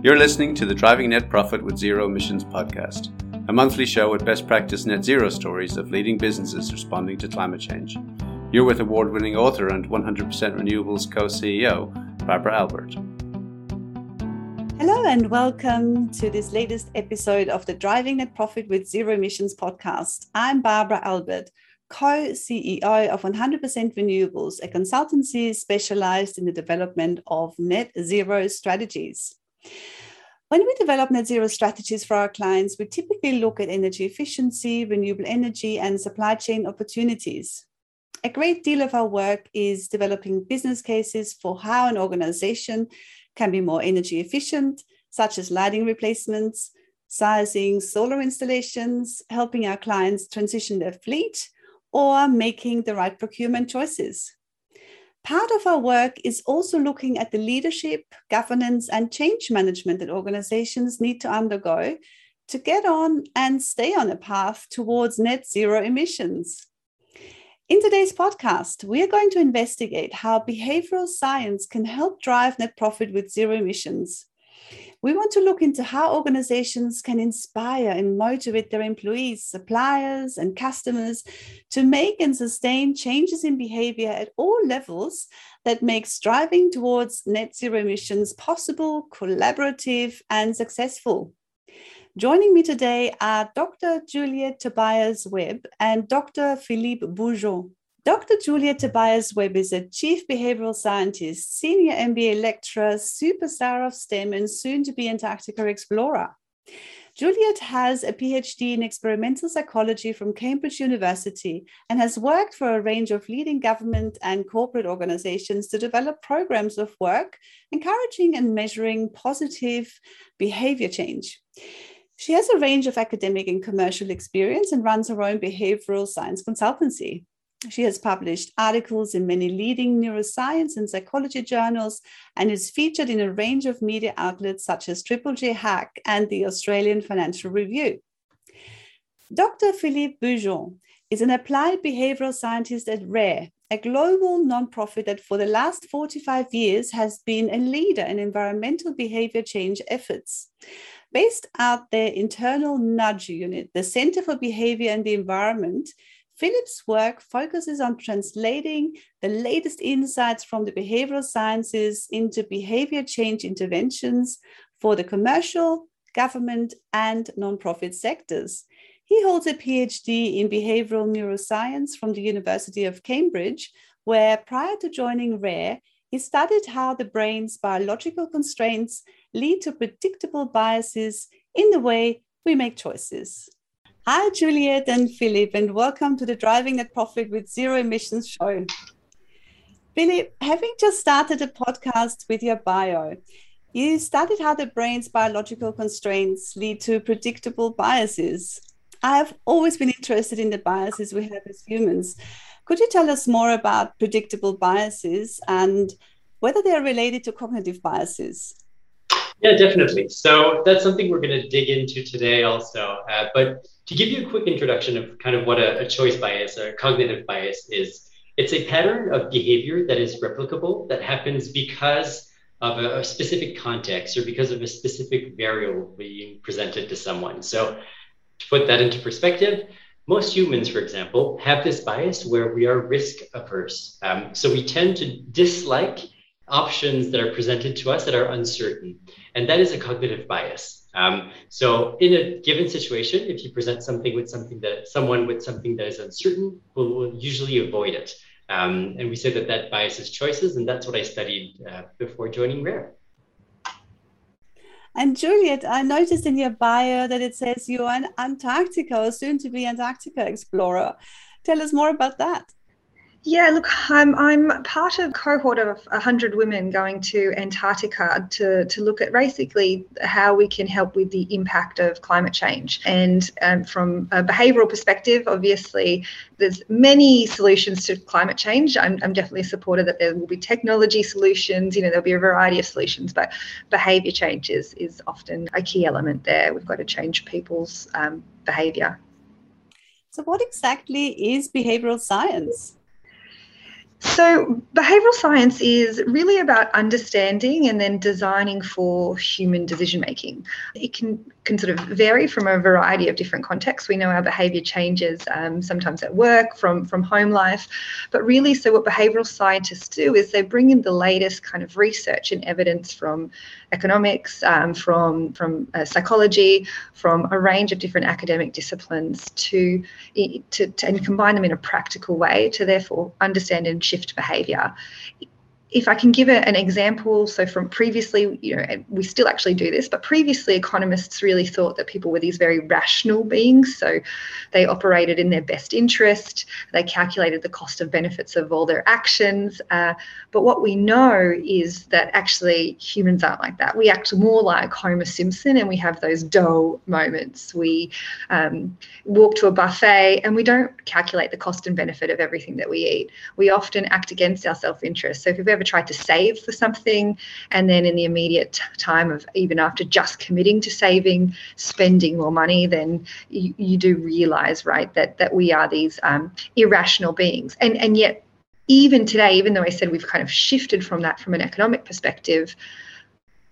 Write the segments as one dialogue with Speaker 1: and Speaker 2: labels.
Speaker 1: You're listening to the Driving Net Profit with Zero Emissions podcast, a monthly show with best practice net zero stories of leading businesses responding to climate change. You're with award winning author and 100% Renewables co CEO, Barbara Albert.
Speaker 2: Hello, and welcome to this latest episode of the Driving Net Profit with Zero Emissions podcast. I'm Barbara Albert co CEO of 100% Renewables, a consultancy specialized in the development of net zero strategies. When we develop net zero strategies for our clients, we typically look at energy efficiency, renewable energy, and supply chain opportunities. A great deal of our work is developing business cases for how an organization can be more energy efficient, such as lighting replacements, sizing solar installations, helping our clients transition their fleet, or making the right procurement choices. Part of our work is also looking at the leadership, governance, and change management that organizations need to undergo to get on and stay on a path towards net zero emissions. In today's podcast, we are going to investigate how behavioral science can help drive net profit with zero emissions. We want to look into how organizations can inspire and motivate their employees, suppliers, and customers to make and sustain changes in behavior at all levels that makes striving towards net zero emissions possible, collaborative, and successful. Joining me today are Dr. Juliette Tobias Webb and Dr. Philippe Bujold. Dr. Juliette Tobias Webb is a chief behavioral scientist, senior MBA lecturer, superstar of STEM, and soon to be Antarctica explorer. Juliette has a PhD in experimental psychology from Cambridge University and has worked for a range of leading government and corporate organizations to develop programs of work encouraging and measuring positive behavior change. She has a range of academic and commercial experience and runs her own behavioral science consultancy. She has published articles in many leading neuroscience and psychology journals and is featured in a range of media outlets such as Triple J Hack and the Australian Financial Review. Dr. Philippe Bujold is an applied behavioral scientist at RARE, a global nonprofit that for the last 45 years has been a leader in environmental behavior change efforts. Based out their internal nudge unit, the Center for Behavior and the Environment Philip's work focuses on translating the latest insights from the behavioral sciences into behavior change interventions for the commercial, government, and nonprofit sectors. He holds a PhD in behavioral neuroscience from the University of Cambridge, where prior to joining RARE, he studied how the brain's biological constraints lead to predictable biases in the way we make choices. Hi, Juliet and Philip, and welcome to the Driving Net Profit with Zero Emissions show. Philip, having just started a podcast with your bio, you studied how the brain's biological constraints lead to predictable biases. I have always been interested in the biases we have as humans. Could you tell us more about predictable biases and whether they are related to cognitive biases?
Speaker 3: Yeah, definitely. So that's something we're going to dig into today also. Uh, but to give you a quick introduction of kind of what a, a choice bias or cognitive bias is, it's a pattern of behavior that is replicable that happens because of a, a specific context or because of a specific variable being presented to someone. So to put that into perspective, most humans, for example, have this bias where we are risk averse. Um, so we tend to dislike options that are presented to us that are uncertain. And that is a cognitive bias. Um, so in a given situation, if you present something with something that someone with something that is uncertain will, will usually avoid it. Um, and we say that that biases choices, and that's what I studied uh, before joining RARE.
Speaker 2: And Juliet, I noticed in your bio that it says you're an Antarctica soon to be Antarctica explorer. Tell us more about that.
Speaker 4: Yeah, look, I'm, I'm part of a cohort of 100 women going to Antarctica to, to look at basically how we can help with the impact of climate change. And um, from a behavioural perspective, obviously, there's many solutions to climate change. I'm, I'm definitely supportive that there will be technology solutions, you know, there'll be a variety of solutions, but behaviour change is, is often a key element there. We've got to change people's um, behaviour.
Speaker 2: So, what exactly is behavioural science?
Speaker 4: So, behavioral science is really about understanding and then designing for human decision making. It can, can sort of vary from a variety of different contexts. We know our behavior changes um, sometimes at work, from, from home life. But really, so what behavioral scientists do is they bring in the latest kind of research and evidence from economics, um, from, from uh, psychology, from a range of different academic disciplines to, to, to, and combine them in a practical way to therefore understand and shift behavior if I can give an example, so from previously, you know, we still actually do this, but previously economists really thought that people were these very rational beings. So they operated in their best interest, they calculated the cost of benefits of all their actions. Uh, but what we know is that actually humans aren't like that. We act more like Homer Simpson and we have those dull moments. We um, walk to a buffet and we don't calculate the cost and benefit of everything that we eat. We often act against our self interest. So if you've ever tried to save for something and then in the immediate time of even after just committing to saving spending more money then you, you do realize right that that we are these um, irrational beings and and yet even today even though i said we've kind of shifted from that from an economic perspective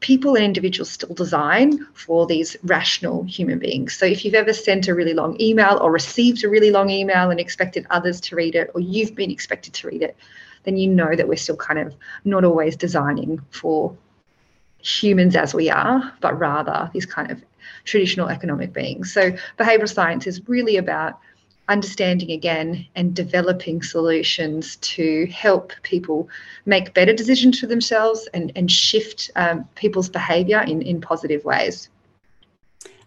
Speaker 4: people and individuals still design for these rational human beings. So if you've ever sent a really long email or received a really long email and expected others to read it, or you've been expected to read it, then you know that we're still kind of not always designing for humans as we are, but rather these kind of traditional economic beings. So behavioral science is really about understanding again and developing solutions to help people make better decisions for themselves and, and shift um, people's behavior in, in positive ways.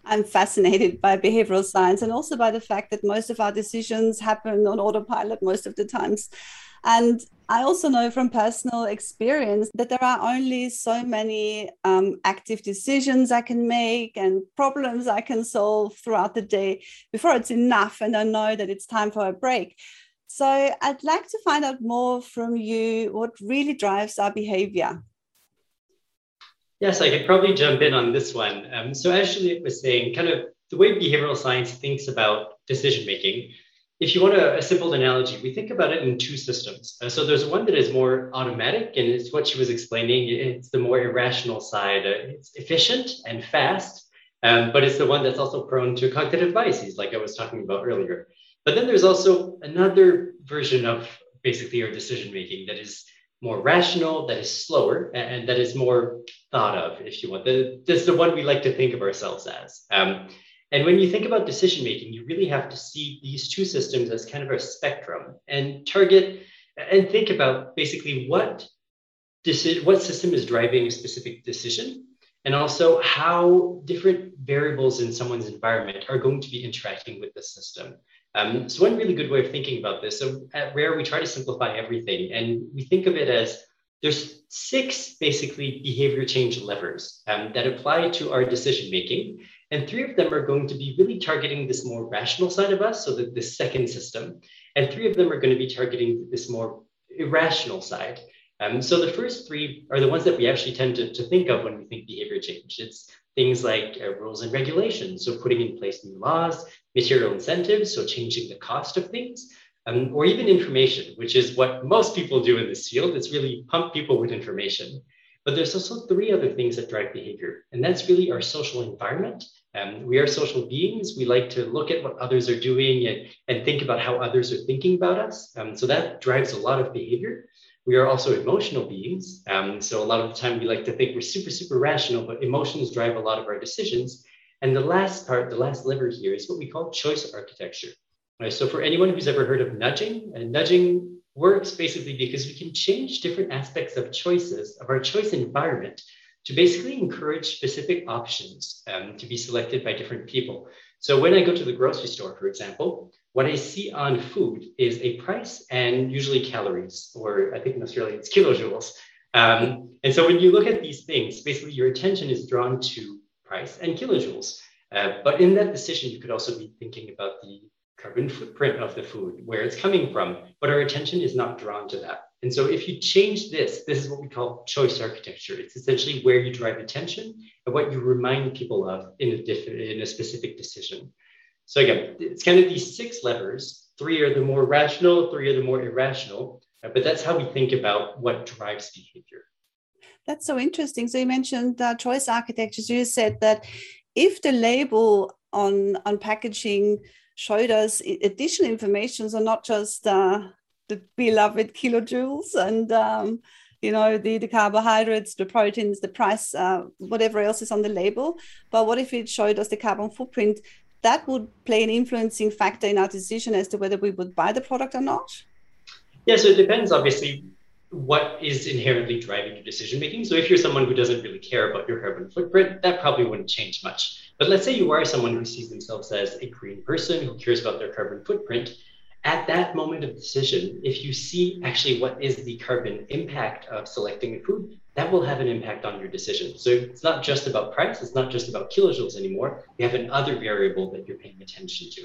Speaker 2: I'm fascinated by behavioral science and also by the fact that most of our decisions happen on autopilot most of the times. And I also know from personal experience that there are only so many um, active decisions I can make and problems I can solve throughout the day before it's enough and I know that it's time for a break. So I'd like to find out more from you what really drives our behavior.
Speaker 3: Yes, I could probably jump in on this one. Um, so, as Juliet was saying, kind of the way behavioral science thinks about decision making if you want a, a, simple analogy, we think about it in two systems. Uh, so there's one that is more automatic, and it's what she was explaining. It's the more irrational side. Uh, it's efficient and fast, um, but it's the one that's also prone to cognitive biases, like I was talking about earlier. But then there's also another version of basically our decision making that is more rational, that is slower, and, and that is more thought of, if you want. The, that's the one we like to think of ourselves as. Um, and when you think about decision making, you really have to see these two systems as kind of a spectrum and target and think about basically what deci- what system is driving a specific decision and also how different variables in someone's environment are going to be interacting with the system. Um, so one really good way of thinking about this, so at Rare, we try to simplify everything and we think of it as there's six basically behavior change levers um, that apply to our decision making. And three of them are going to be really targeting this more rational side of us, so the second system. And three of them are going to be targeting this more irrational side. Um, so the first three are the ones that we actually tend to, to think of when we think behavior change. It's things like uh, rules and regulations, so putting in place new laws, material incentives, so changing the cost of things, um, or even information, which is what most people do in this field. It's really pump people with information. But there's also three other things that drive behavior, and that's really our social environment um, we are social beings. We like to look at what others are doing and, and think about how others are thinking about us. Um, so that drives a lot of behavior. We are also emotional beings. Um, so a lot of the time we like to think we're super, super rational, but emotions drive a lot of our decisions. And the last part, the last lever here is what we call choice architecture. Right, so for anyone who's ever heard of nudging, and nudging works basically because we can change different aspects of choices, of our choice environment to basically encourage specific options um, to be selected by different people. So when I go to the grocery store, for example, what I see on food is a price and usually calories, or I think in Australia it's kilojoules. Um, and so when you look at these things, basically your attention is drawn to price and kilojoules. Uh, but in that decision, you could also be thinking about the carbon footprint of the food, where it's coming from, but our attention is not drawn to that. And so if you change this, this is what we call choice architecture. It's essentially where you drive attention and what you remind people of in a in a specific decision. So again, it's kind of these six levers. Three are the more rational, three are the more irrational. But that's how we think about what drives behavior.
Speaker 2: That's so interesting. So you mentioned uh, choice architecture. So you said that if the label on on packaging showed us additional information, so not just uh, the beloved kilojoules and um, you know the, the carbohydrates the proteins the price uh, whatever else is on the label. But what if it showed us the carbon footprint? That would play an influencing factor in our decision as to whether we would buy the product or not.
Speaker 3: Yeah so it depends obviously what is inherently driving your decision making. So if you're someone who doesn't really care about your carbon footprint that probably wouldn't change much. But let's say you are someone who sees themselves as a green person who cares about their carbon footprint at that moment of decision, if you see actually what is the carbon impact of selecting a food, that will have an impact on your decision. So it's not just about price, it's not just about kilojoules anymore. You have another variable that you're paying attention to.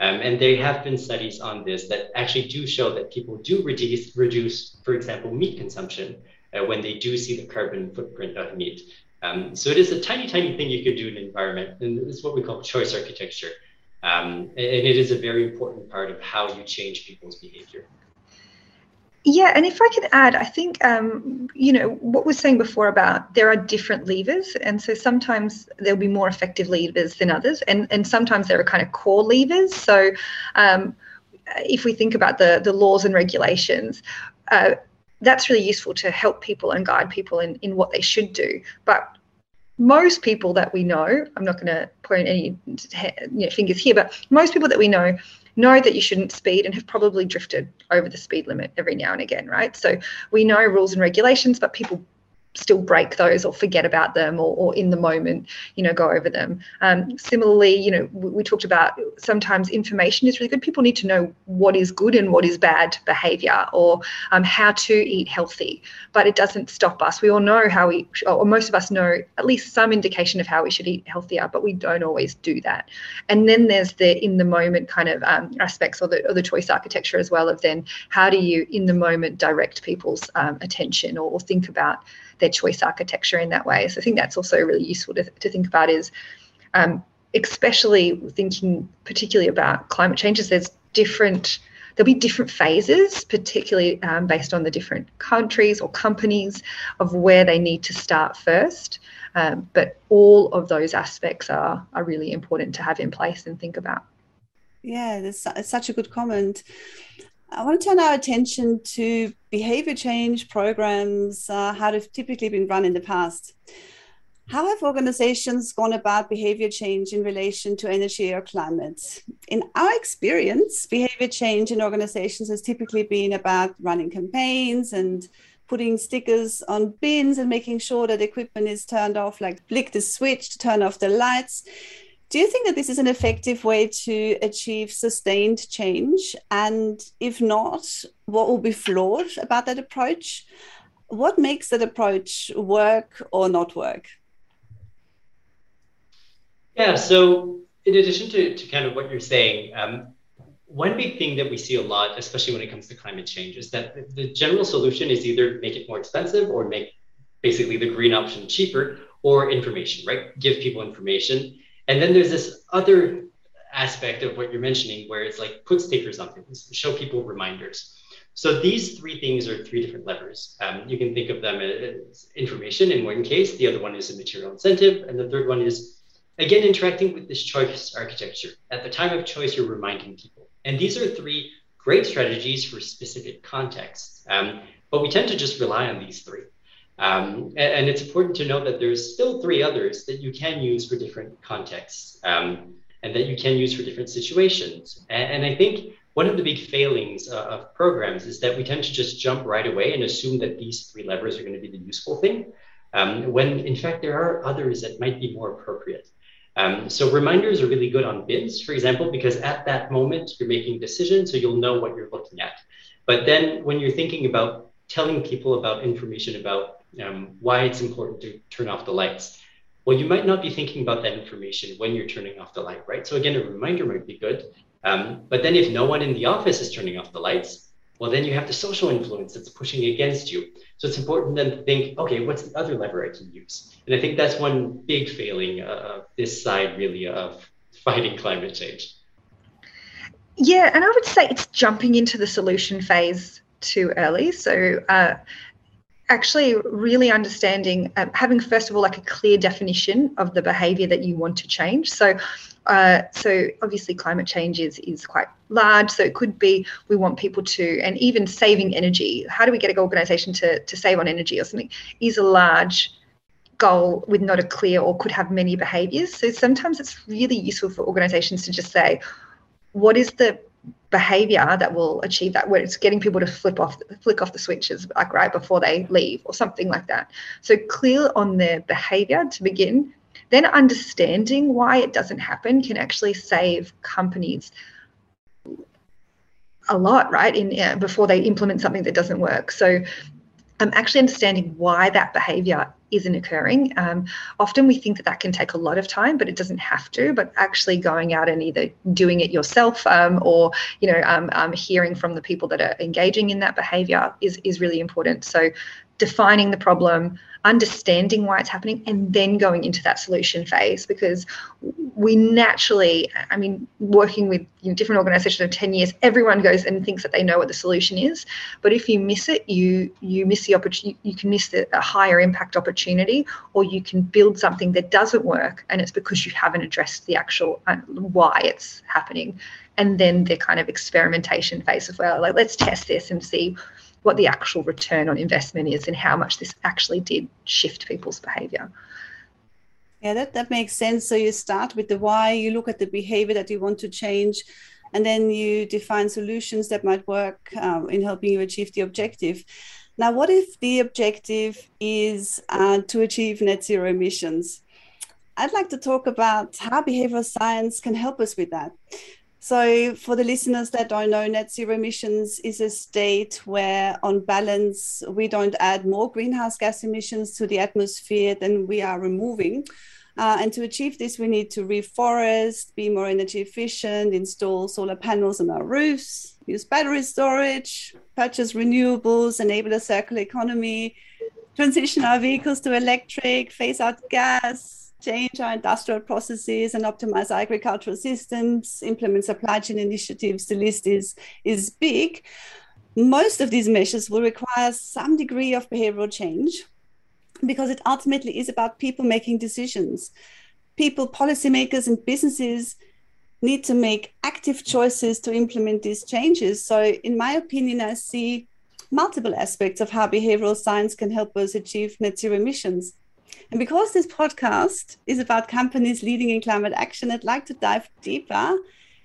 Speaker 3: Um, and there have been studies on this that actually do show that people do reduce, reduce for example, meat consumption uh, when they do see the carbon footprint of meat. Um, so it is a tiny, tiny thing you could do in environment, and it's what we call choice architecture. Um, and it is a very important part of how you change people's behavior.
Speaker 4: Yeah, and if I could add, I think um, you know what we're saying before about there are different levers, and so sometimes there'll be more effective levers than others, and and sometimes there are kind of core levers. So um, if we think about the the laws and regulations. Uh, that's really useful to help people and guide people in, in what they should do. But most people that we know, I'm not going to point any you know, fingers here, but most people that we know know that you shouldn't speed and have probably drifted over the speed limit every now and again, right? So we know rules and regulations, but people still break those or forget about them or, or in the moment you know go over them. Um, similarly you know we, we, talked about sometimes information is really good. People need to know what is good and what is bad behavior or um, how to eat healthy. But it doesn't stop us. We all know how we or most of us know at least some indication of how we should eat healthier but we don't always do that. And then there's the in the moment kind of um, aspects or the, or the choice architecture as well of then how do you in the moment direct people's um, attention or, or think about their choice architecture in that way. So I think that's also really useful to, to think about is um, especially thinking particularly about climate changes, there's different there'll be different phases, particularly um, based on the different countries or companies of where they need to start first. Um, but all of those aspects are, are really important to have in place and think about.
Speaker 2: Yeah, that's such a good comment. I want to turn our attention to behavior change programs, uh, how they've typically been run in the past. How have organizations gone about behavior change in relation to energy or climate? In our experience, behavior change in organizations has typically been about running campaigns and putting stickers on bins and making sure that equipment is turned off, like flick the switch to turn off the lights. Do you think that this is an effective way to achieve sustained change? And if not, what will be flawed about that approach? What makes that approach work or not work?
Speaker 3: Yeah, so in addition to, to kind of what you're saying, um, one big thing that we see a lot, especially when it comes to climate change, is that the general solution is either make it more expensive or make basically the green option cheaper or information, right? Give people information. And then there's this other aspect of what you're mentioning where it's like put stickers on things, show people reminders. So these three things are three different levers. Um, you can think of them as information in one case, the other one is a material incentive, and the third one is again interacting with this choice architecture. At the time of choice, you're reminding people. And these are three great strategies for specific contexts. Um, but we tend to just rely on these three. Um, and, and, it's important to know that there's still three others that you can use for different contexts um, and that you can use for different situations. And, and I think one of the big failings uh, of programs is that we tend to just jump right away and assume that these three levers are going to be the useful thing, um, when in fact there are others that might be more appropriate. Um, so reminders are really good on bins, for example, because at that moment you're making decisions, so you'll know what you're looking at. But then when you're thinking about telling people about information about um, why it's important to turn off the lights. Well, you might not be thinking about that information when you're turning off the light, right? So again, a reminder might be good. Um, but then if no one in the office is turning off the lights, well, then you have the social influence that's pushing against you. So it's important then to think, okay, what's the other lever I can use? And I think that's one big failing uh, of this side, really, of fighting climate change.
Speaker 4: Yeah, and I would say it's jumping into the solution phase too early. So, uh, actually, really understanding, uh, having first of all like a clear definition of the behaviour that you want to change. So, uh, so obviously climate change is is quite large. So it could be we want people to, and even saving energy. How do we get an organisation to to save on energy or something? Is a large goal with not a clear or could have many behaviours. So sometimes it's really useful for organisations to just say, what is the behavior that will achieve that where it's getting people to flip off flick off the switches like right before they leave or something like that. So clear on their behavior to begin. Then understanding why it doesn't happen can actually save companies a lot right in uh, before they implement something that doesn't work. So um, actually understanding why that behavior isn't occurring. Um, often we think that that can take a lot of time, but it doesn't have to. But actually going out and either doing it yourself um, or you know um, um, hearing from the people that are engaging in that behavior is is really important. So defining the problem, understanding why it's happening, and then going into that solution phase because we naturally, I mean, working with you know, different organizations for 10 years, everyone goes and thinks that they know what the solution is. But if you miss it, you you miss the opportunity, you can miss the, a higher impact opportunity, or you can build something that doesn't work, and it's because you haven't addressed the actual uh, why it's happening. And then the kind of experimentation phase of well, like let's test this and see what the actual return on investment is and how much this actually did shift people's behavior.
Speaker 2: Yeah, that, that makes sense. So you start with the why, you look at the behavior that you want to change, and then you define solutions that might work um, in helping you achieve the objective. Now, what if the objective is uh, to achieve net zero emissions? I'd like to talk about how behavioral science can help us with that. So, for the listeners that don't know, net zero emissions is a state where, on balance, we don't add more greenhouse gas emissions to the atmosphere than we are removing. Uh, and to achieve this, we need to reforest, be more energy efficient, install solar panels on our roofs, use battery storage, purchase renewables, enable a circular economy, transition our vehicles to electric, phase out gas, change our industrial processes and optimize our agricultural systems, implement supply chain initiatives. The list is, is big. Most of these measures will require some degree of behavioral change because it ultimately is about people making decisions. People, policymakers, and businesses need to make active choices to implement these changes. So, in my opinion, I see multiple aspects of how behavioral science can help us achieve net zero emissions. And because this podcast is about companies leading in climate action, I'd like to dive deeper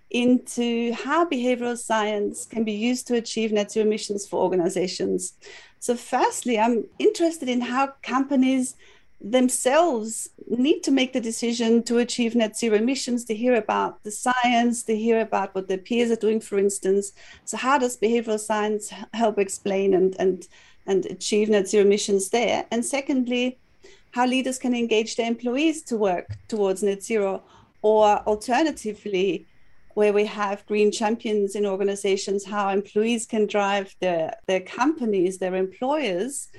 Speaker 2: into how behavioral science can be used to achieve net zero emissions for organizations. So, firstly, I'm interested in how companies themselves need to make the decision to achieve net zero emissions. To hear about the science to hear about what their peers are doing for instance. So how does behavioral science help explain and and and achieve net zero emissions there? And secondly how leaders can engage their employees to work towards net zero, or alternatively, where we have green champions in organizations, how employees can drive their, their companies, their employers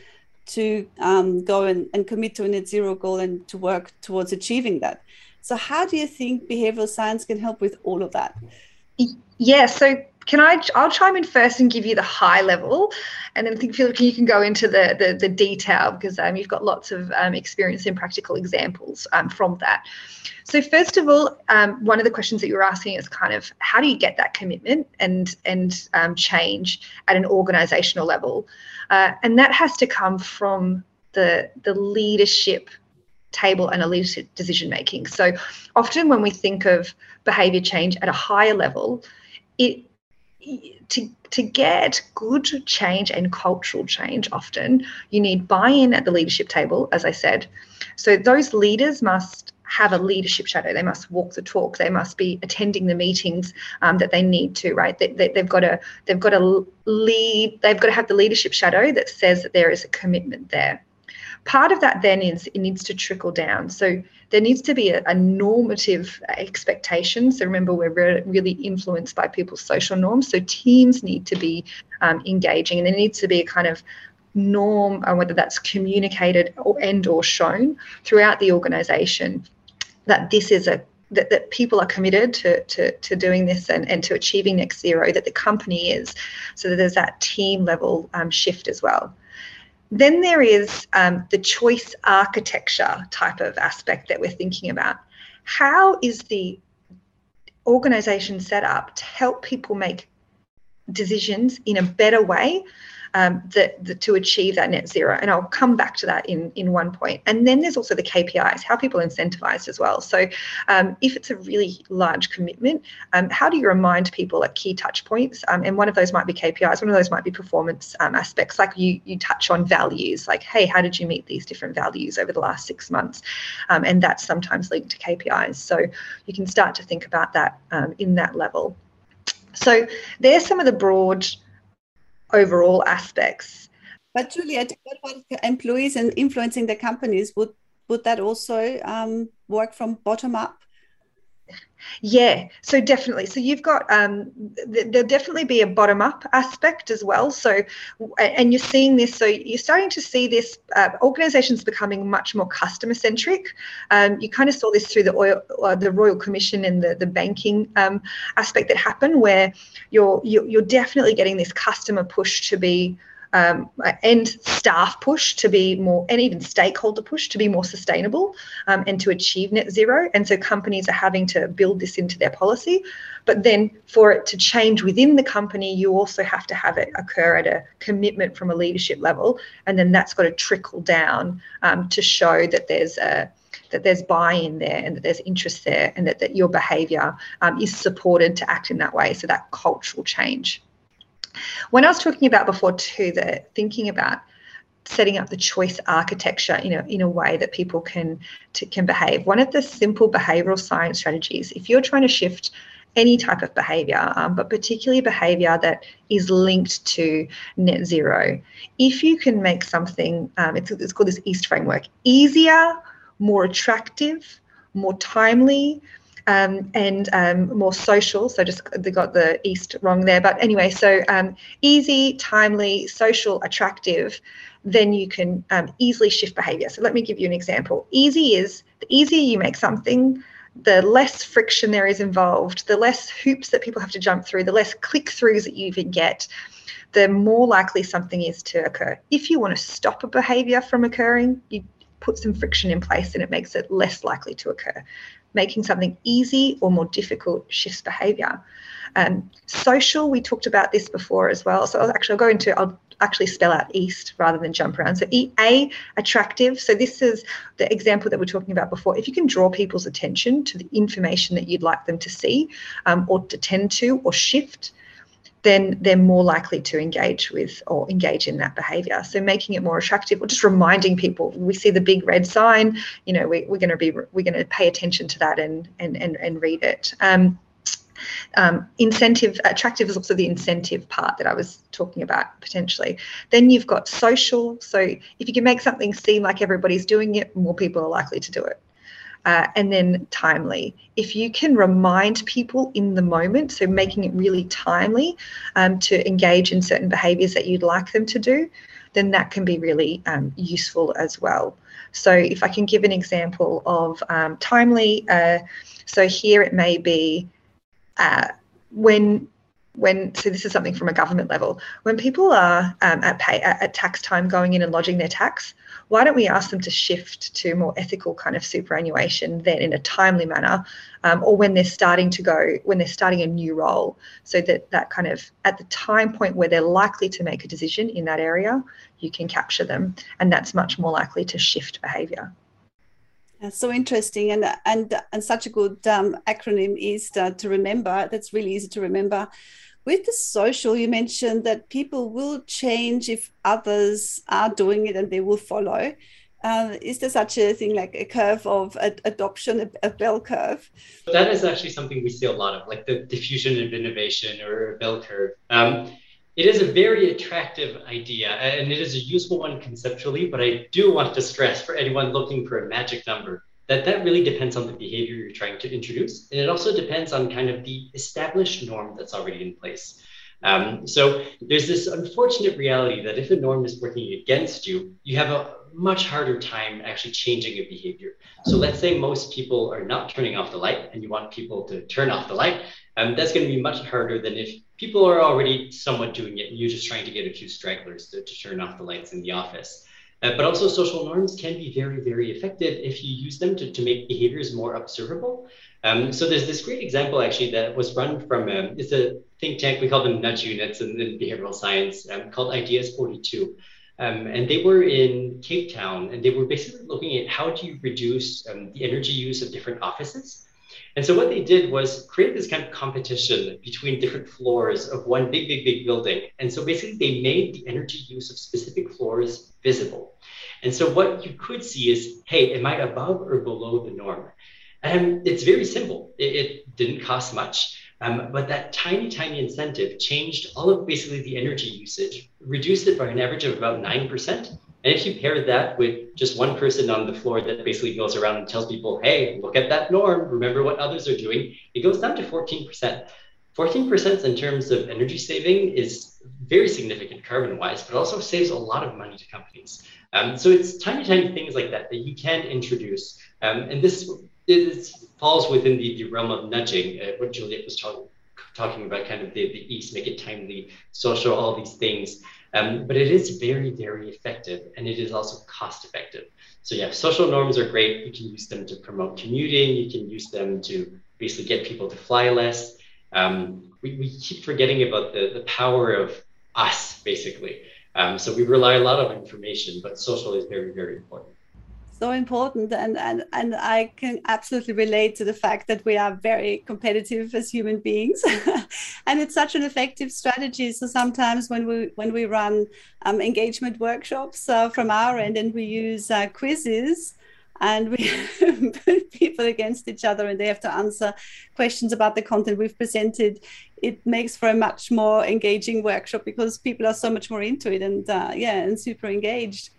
Speaker 2: to um, go and, and commit to a net zero goal and to work towards achieving that. So, how do you think behavioral science can help with all of that?
Speaker 4: Yeah, so can I? I'll chime in first and give you the high level, and then think Philip, you can go into the the, the detail because um, you've got lots of um, experience and practical examples um, from that. So first of all, um, one of the questions that you were asking is kind of how do you get that commitment and and um, change at an organisational level, uh, and that has to come from the the leadership table and a leadership decision making. So often when we think of behaviour change at a higher level, it to to get good change and cultural change often you need buy-in at the leadership table as i said. So those leaders must have a leadership shadow. They must walk the talk. They must be attending the meetings um, that they need to right? They, they, they've got to they've got to lead they've got to have the leadership shadow that says that there is a commitment there part of that then is it needs to trickle down so there needs to be a, a normative expectation. So remember, we're re- really influenced by people's social norms. So teams need to be um, engaging, and there needs to be a kind of norm, uh, whether that's communicated or and or shown throughout the organisation, that this is a that, that people are committed to, to, to doing this and, and to achieving net zero, that the company is, so that there's that team level um, shift as well. Then there is um, the choice architecture type of aspect that we're thinking about. How is the organization set up to help people make decisions in a better way um, to achieve that net zero. And I'll come back to that in, in one point. And then there's also the KPIs, how people are incentivized as well. So um, if it's a really large commitment, um, how do you remind people at key touch points? Um, and one of those might be KPIs, one of those might be performance um, aspects, like you, you touch on values, like, hey, how did you meet these different values over the last six months? Um, and that's sometimes linked to KPIs. So you can start to think about that in that level. So there's some of the broad overall aspects.
Speaker 2: But Juliet, what about employees and influencing the companies? Would would that also um, work from bottom up?
Speaker 4: Yeah, so definitely. So you've got um, th- there'll definitely be a bottom up aspect as well. So, and you're seeing this. So you're starting to see this uh, organisations becoming much more customer centric. Um, you kind of saw this through the oil, uh, the Royal Commission and the the banking um, aspect that happened, where you're, you're you're definitely getting this customer push to be um, and staff push to be more, and even stakeholder push to be more sustainable um, and to achieve net zero. And so companies are having to build this into their policy. But then for it to change within the company, you also have to have it occur at a commitment from a leadership level. And then that's got to trickle down um, to show that there's a that there's buy-in there and that there's interest there and that, that your behavior um, is supported to act in that way so that cultural change when I was talking about before too, that thinking about setting up the choice architecture in a, in a way that people can to, can behave. One of the simple behavioral science strategies, if you're trying to shift any type of behavior, um, but particularly behavior that is linked to net zero, if you can make something, um, it's, it's called this EAST framework, easier, more attractive, more timely, um, and um, more social. So just they got the east wrong there. But anyway, so um, easy, timely, social, attractive, then you can um, easily shift behavior. So let me give you an example. Easy is the easier you make something, the less friction there is involved, the less hoops that people have to jump through, the less click throughs that you even get the more likely something is to occur. If you want to stop a behavior from occurring, you put some friction in place and it makes it less likely to occur making something easy or more difficult shifts behavior. Um, social, we talked about this before as well. So I'll actually I'll go into, I'll actually spell out east rather than jump around. So E A attractive. So this is the example that we're talking about before. If you can draw people's attention to the information that you'd like them to see um, or to tend to or shift, then they're more likely to engage with or engage in that behavior. So making it more attractive or just reminding people, we see the big red sign, you know, we, are going to be, we're going to pay attention to that and, and, and, and read it. Um, um, incentive attractive is also the incentive part that I was talking about potentially. Then you've got social. So if you can make something seem like everybody's doing it, more people are likely to do it uh, and then timely. If you can remind people in the moment, so making it really timely um, to engage in certain behaviors that you'd like them to do, then that can be really um, useful as well. So, if I can give an example of um, timely, uh, so here it may be uh, when when so this is something from a government level when people are um, at pay at tax time going in and lodging their tax why don't we ask them to shift to more ethical kind of superannuation then in a timely manner um, or when they're starting to go when they're starting a new role so that that kind of at the time point where they're likely to make a decision in that area you can capture them and that's much more likely to shift behavior
Speaker 2: that's so interesting and and and such a good um, acronym is uh, to remember. That's really easy to remember. With the social, you mentioned that people will change if others are doing it and they will follow. Uh, is there such a thing like a curve of ad- adoption, a, a, bell curve?
Speaker 3: That is actually something we see a lot of, like the diffusion of innovation or a bell curve. Um, it is a very attractive idea and it is a useful one conceptually, but I do want to stress for anyone looking for a magic number that that really depends on the behavior you're trying to introduce. And it also depends on kind of the established norm that's already in place. Um, so there's this unfortunate reality that if a norm is working against you, you have a much harder time actually changing a behavior. So let's say most people are not turning off the light and you want people to turn off the light. Um, that's going to be much harder than if people are already somewhat doing it and you're just trying to get a few stragglers to, to turn off the lights in the office. Uh, but also social norms can be very, very effective if you use them to, to make behaviors more observable. Um, so there's this great example actually that was run from, um, it's a think tank, we call them nudge units in, in behavioral science um, called Ideas 42. Um, and they were in Cape Town and they were basically looking at how do you reduce um, the energy use of different offices. And so what they did was create this kind of competition between different floors of one big, big, big building. And so basically they made the energy use of specific floors visible. And so what you could see is, hey, am I above or below the norm? And it's very simple. It, it didn't cost much. Um, but that tiny, tiny incentive changed all of basically the energy usage, reduced it by an average of about 9%. And if you pair that with just one person on the floor that basically goes around and tells people, hey, look at that norm, remember what others are doing, it goes down to 14%. 14% in terms of energy saving is very significant carbon wise, but also saves a lot of money to companies. Um, so it's tiny, tiny things like that that you can introduce. Um, and this falls within the, the realm of nudging, uh, what Juliet was talking talking about, kind of the, the ease, make it timely, social, all these things. Um, but it is very, very effective and it is also cost effective. So yeah, social norms are great. You can use them to promote commuting. You can use them to basically get people to fly less. Um, we, we keep forgetting about the, the power of us, basically. Um, so we rely a lot on information, but social is very, very important
Speaker 2: so important and, and and i can absolutely relate to the fact that we are very competitive as human beings. And it's such an effective strategy. So sometimes when we when we run um, engagement workshops uh, from our end and we use uh, quizzes and we put people against each other and they have to answer questions about the content we've presented it makes for a much more engaging workshop because people are so much more into it and uh, yeah and super engaged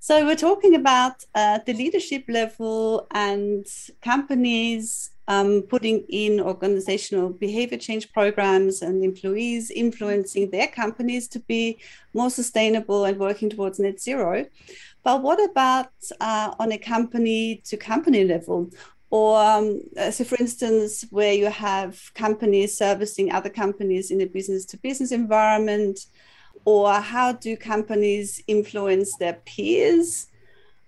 Speaker 2: so we're talking about uh, the leadership level and companies um, putting in organizational behavior change programs and employees influencing their companies to be more sustainable and working towards net zero. But what about uh, on a company to company level? Or, um, so for instance, where you have companies servicing other companies in a business to business environment, or how do companies influence their peers?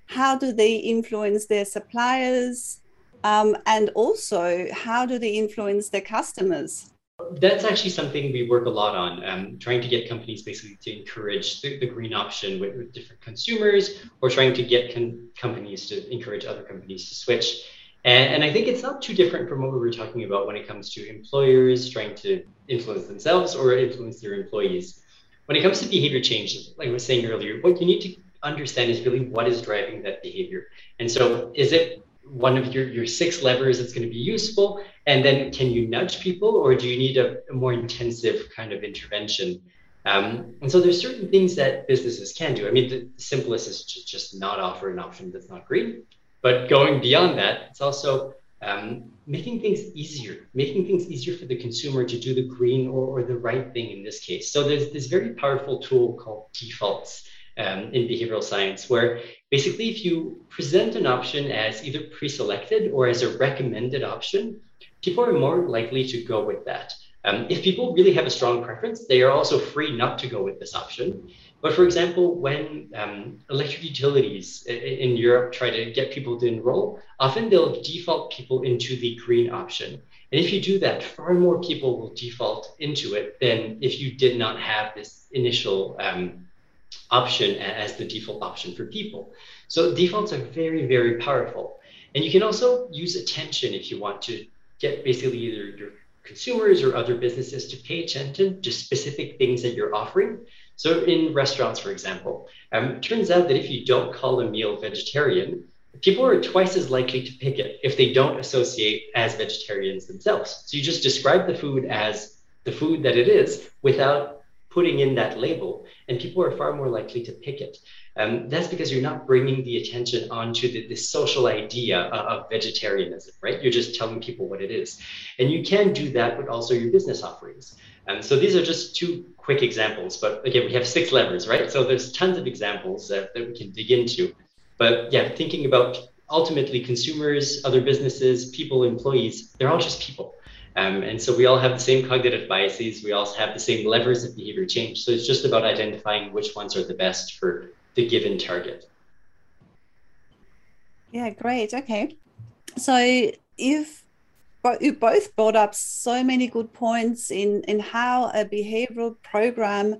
Speaker 2: How do they influence their suppliers? Um, and also, how do they influence their customers?
Speaker 3: That's actually something we work a lot on, um, trying to get companies basically to encourage the, the green option with, with, different consumers, or trying to get con- companies to encourage other companies to switch. And, and, I think it's not too different from what we were talking about when it comes to employers trying to influence themselves or influence their employees when it comes to behavior change, like I was saying earlier, what you need to understand is really what is driving that behavior. And so is it one of your, your six levers that's going to be useful? And then can you nudge people or do you need a, a more intensive kind of intervention? Um, and so there's certain things that businesses can do. I mean, the simplest is to just not offer an option that's not green. But going beyond that, it's also um, making things easier, making things easier for the consumer to do the green or, or the right thing in this case. So there's this very powerful tool called defaults um, in behavioral science, where basically if you present an option as either pre-selected or as a recommended option, people are more likely to go with that. Um, if people really have a strong preference, they are also free not to go with this option. But for example, when um, electric utilities in Europe try to get people to enroll, often they'll default people into the green option. And if you do that, far more people will default into it than if you did not have this initial um, option as the default option for people. So defaults are very, very powerful. And you can also use attention if you want to get basically either your consumers or other businesses to pay attention to specific things that you're offering. So in restaurants, for example, um, it turns out that if you don't call a meal vegetarian, people are twice as likely to pick it if they don't associate as vegetarians themselves. So you just describe the food as the food that it is without putting in that label, and people are far more likely to pick it. Um, that's because you're not bringing the attention onto the, the social idea of, of, vegetarianism, right? You're just telling people what it is. And you can do that with also your business offerings. And so these are just two quick examples, but again, we have six levers, right? So there's tons of examples that, that we can dig into. But yeah, thinking about ultimately consumers, other businesses, people, employees, they're all just people. Um, and so we all have the same cognitive biases. We all have the same levers of behavior change. So it's just about identifying which ones are the best for the given target.
Speaker 2: Yeah, great. Okay. So if you both brought up so many good points in, in how a behavioral program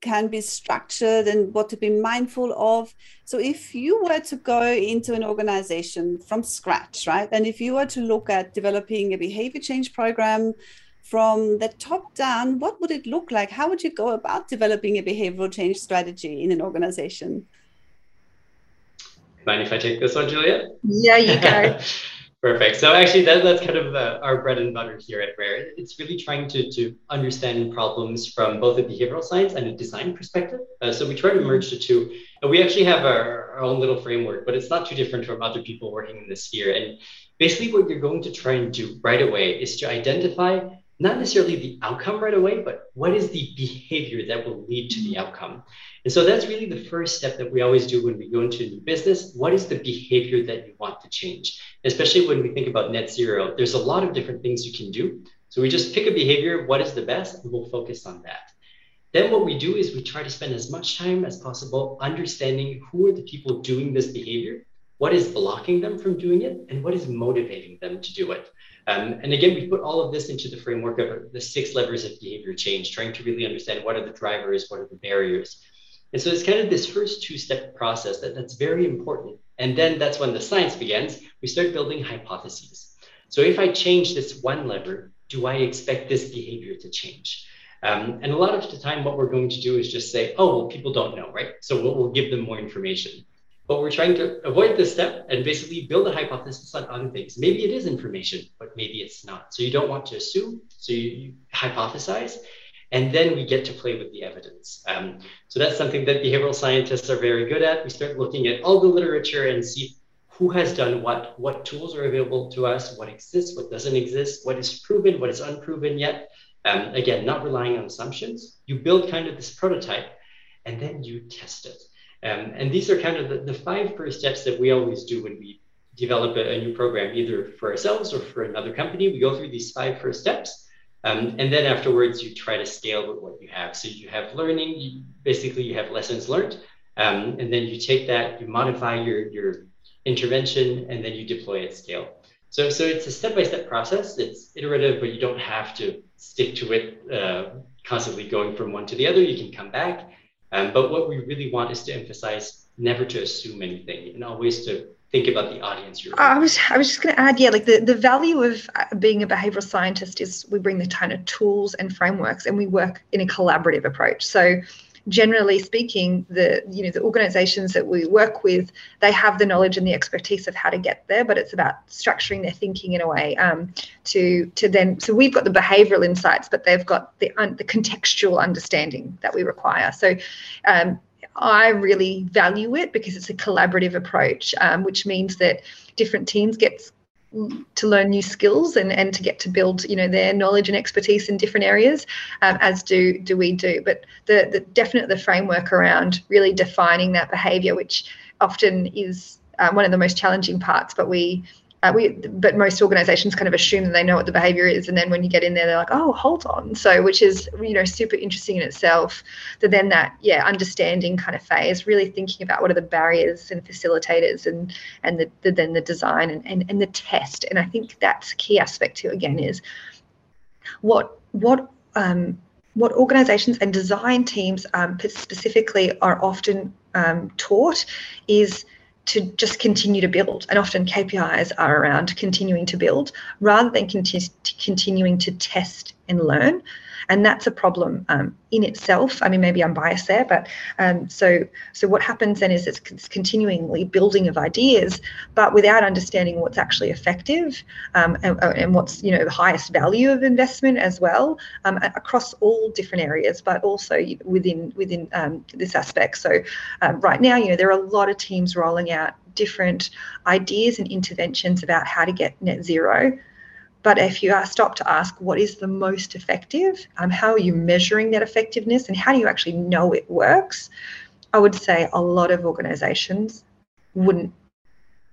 Speaker 2: can be structured and what to be mindful of. So, if you were to go into an organization from scratch, right, and if you were to look at developing a behavior change program from the top down, what would it look like? How would you go about developing a behavioral change strategy in an organization?
Speaker 3: Mind if I take this one, Julia?
Speaker 4: Yeah, you go.
Speaker 3: Perfect. So actually, that, that's kind of uh, our bread and butter here at Rare. It's really trying to, to understand problems from both a behavioral science and a design perspective. Uh, so we try to merge the two. And we actually have our, our own little framework, but it's not too different from other people working in this sphere. And basically, what you're going to try and do right away is to identify not necessarily the outcome right away, but what is the behavior that will lead to the mm-hmm. outcome? And so that's really the first step that we always do when we go into a new business. What is the behavior that you want to change? Especially when we think about net zero, there's a lot of different things you can do. So we just pick a behavior, what is the best, and we'll focus on that. Then what we do is we try to spend as much time as possible understanding who are the people doing this behavior, what is blocking them from doing it, and what is motivating them to do it. Um, and again, we put all of this into the framework of the six levers of behavior change, trying to really understand what are the drivers, what are the barriers, and so it's kind of this first two step process that, that's very important. And then that's when the science begins. We start building hypotheses. So if I change this one lever, do I expect this behavior to change? Um, and a lot of the time, what we're going to do is just say, oh, well, people don't know, right? So we'll, we'll give them more information. But we're trying to avoid this step and basically build a hypothesis on other things. Maybe it is information, but maybe it's not. So you don't want to assume. So you, you hypothesize and then we get to play with the evidence. Um, so that's something that behavioral scientists are very good at. We start looking at all the literature and see who has done what, what tools are available to us, what exists, what doesn't exist, what is proven, what is unproven yet. Um, again, not relying on assumptions. You build kind of this prototype and then you test it. Um, and these are kind of the, the five first steps that we always do when we develop a, a new program, either for ourselves or for another company. We go through these five first steps um, and then afterwards, you try to scale with what you have. So you have learning, you, basically you have lessons learned, um, and then you take that, you modify your, your intervention, and then you deploy at scale. So, so it's a step-by-step process. It's iterative, but you don't have to stick to it uh, constantly going from one to the other. You can come back. Um, but what we really want is to emphasize never to assume anything and always to think about the audience you're
Speaker 4: I was I was just going to add yeah like the, the value of uh, being a behavioral scientist is we bring the kind of tools and frameworks and we work in a collaborative approach. So generally speaking the you know the organizations that we work with they have the knowledge and the expertise of how to get there but it's about structuring their thinking in a way um, to to then so we've got the behavioral insights but they've got the un, the contextual understanding that we require. So um, I really value it because it's a collaborative approach, um, which means that different teams get to learn new skills and, and to get to build you know their knowledge and expertise in different areas um, as do do we do. But the the definite the framework around really defining that behavior which often is uh, one of the most challenging parts but we uh, we, but most organizations kind of assume that they know what the behavior is, and then when you get in there, they're like, "Oh, hold on." So, which is you know super interesting in itself. That then that yeah understanding kind of phase, really thinking about what are the barriers and facilitators, and and the, the then the design and, and and the test. And I think that's key aspect too. Again, is what what um, what organizations and design teams um, specifically are often um, taught is to just continue to build. And often KPIs are around continuing to build rather than conti- continuing to test and learn and that's a problem um, in itself. I mean, maybe I'm biased there, but um, so so what happens then is it's, continually building of ideas, but without understanding what's actually effective um, and, uh, and, what's you know the highest value of investment as well um, across all different areas, but also within within um, this aspect. So um, right now, you know, there are a lot of teams rolling out different ideas and interventions about how to get net zero But if you are stop to ask what is the most effective, um, how are you measuring that effectiveness, and how do you actually know it works? I would say a lot of organisations wouldn't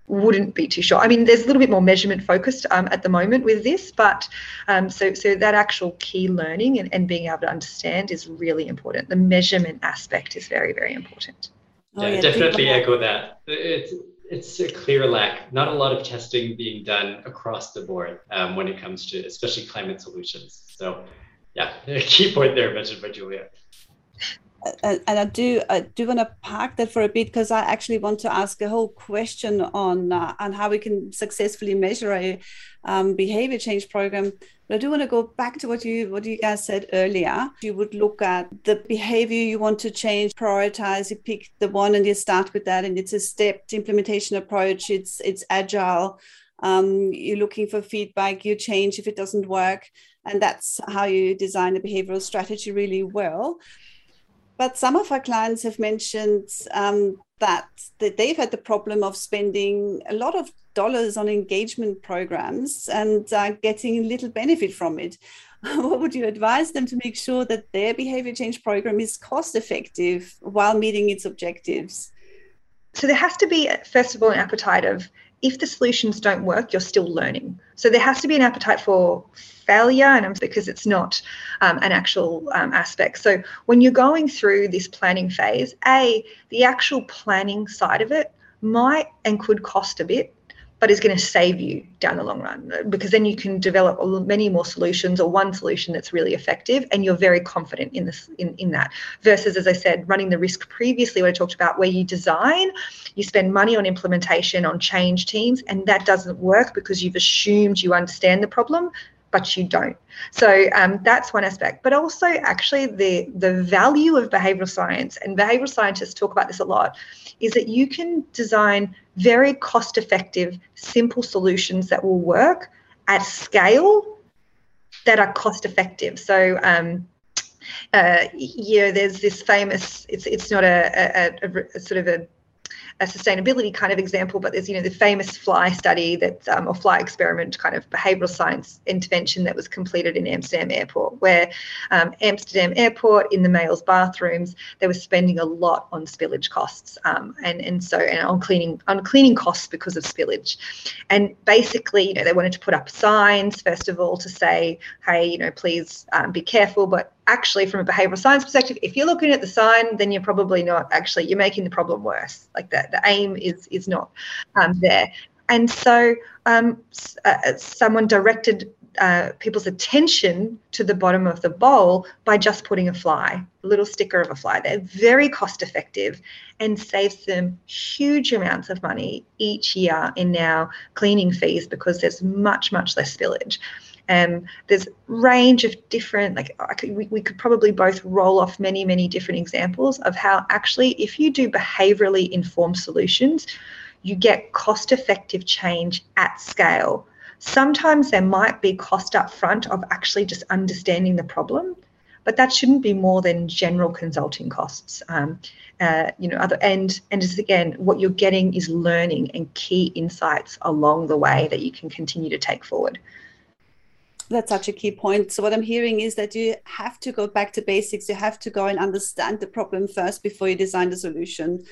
Speaker 4: wouldn't be too sure. I mean, there's a little bit more measurement focused um, at the moment with this, but um, so so that actual key learning and, and being able to understand is really important. The measurement aspect is very very important.
Speaker 3: Oh, yeah, yeah, definitely echo that. It's it's a clear lack. Not a lot of testing being done across the board um, when it comes to especially climate solutions. So, yeah, a key point there mentioned by Julia
Speaker 2: and I do I do want to park that for a bit because I actually want to ask a whole question on uh, on how we can successfully measure a um, behavior change program. But I do want to go back to what you what you guys said earlier. You would look at the behavior you want to change, prioritize. You pick the one and you start with that, and it's a stepped implementation approach. It's it's agile. Um, you're looking for feedback. You change if it doesn't work, and that's how you design a behavioral strategy really well. But some of our clients have mentioned um, that, they've had the problem of spending a lot of dollars on engagement programs and uh, getting little benefit from it. what would you advise them to make sure that their behavior change program is cost effective while meeting its objectives?
Speaker 4: So there has to be, first of all, an appetite of if the solutions don't work, you're still learning. So there has to be an appetite for failure, and because it's not um, an actual um, aspect. So when you're going through this planning phase, a the actual planning side of it might and could cost a bit but is going to save you down the long run because then you can develop many more solutions or one solution that's really effective and you're very confident in this in, in that versus as i said running the risk previously what i talked about where you design you spend money on implementation on change teams and that doesn't work because you've assumed you understand the problem but you don't. So um, that's one aspect. But also, actually, the the value of behavioral science and behavioral scientists talk about this a lot, is that you can design very cost effective, simple solutions that will work at scale that are cost effective. So. Um, uh, you know, there's this famous. It's it's not a, a, a, a sort of a a sustainability kind of example, but there's you know the famous fly study that um, or fly experiment kind of behavioural science intervention that was completed in Amsterdam Airport, where um, Amsterdam Airport in the males' bathrooms they were spending a lot on spillage costs um, and and so and on cleaning on cleaning costs because of spillage, and basically you know they wanted to put up signs first of all to say hey you know please um, be careful, but actually from a behavioral science perspective if you're looking at the sign then you're probably not actually you're making the problem worse like that the aim is is not um, there and so um, uh, uh, someone directed uh, people's attention to the bottom of the bowl by just putting a fly, a little sticker of a fly. They're very cost effective and saves them huge amounts of money each year in now cleaning fees because there's much, much less spillage. Um, there's range of different, like could, we, we could probably both roll off many, many different examples of how actually, if you do behaviorally informed solutions, you get cost effective change at scale. Sometimes there might be cost up front of actually just understanding the problem, but that shouldn't be more than general consulting costs. Um, uh, you know, other and and just again, what you're getting is learning and key insights along the way that you can continue to take forward
Speaker 2: that's such a key point. So what I'm hearing is that you have to go back to basics. You have to go and understand the problem first before you design the solution,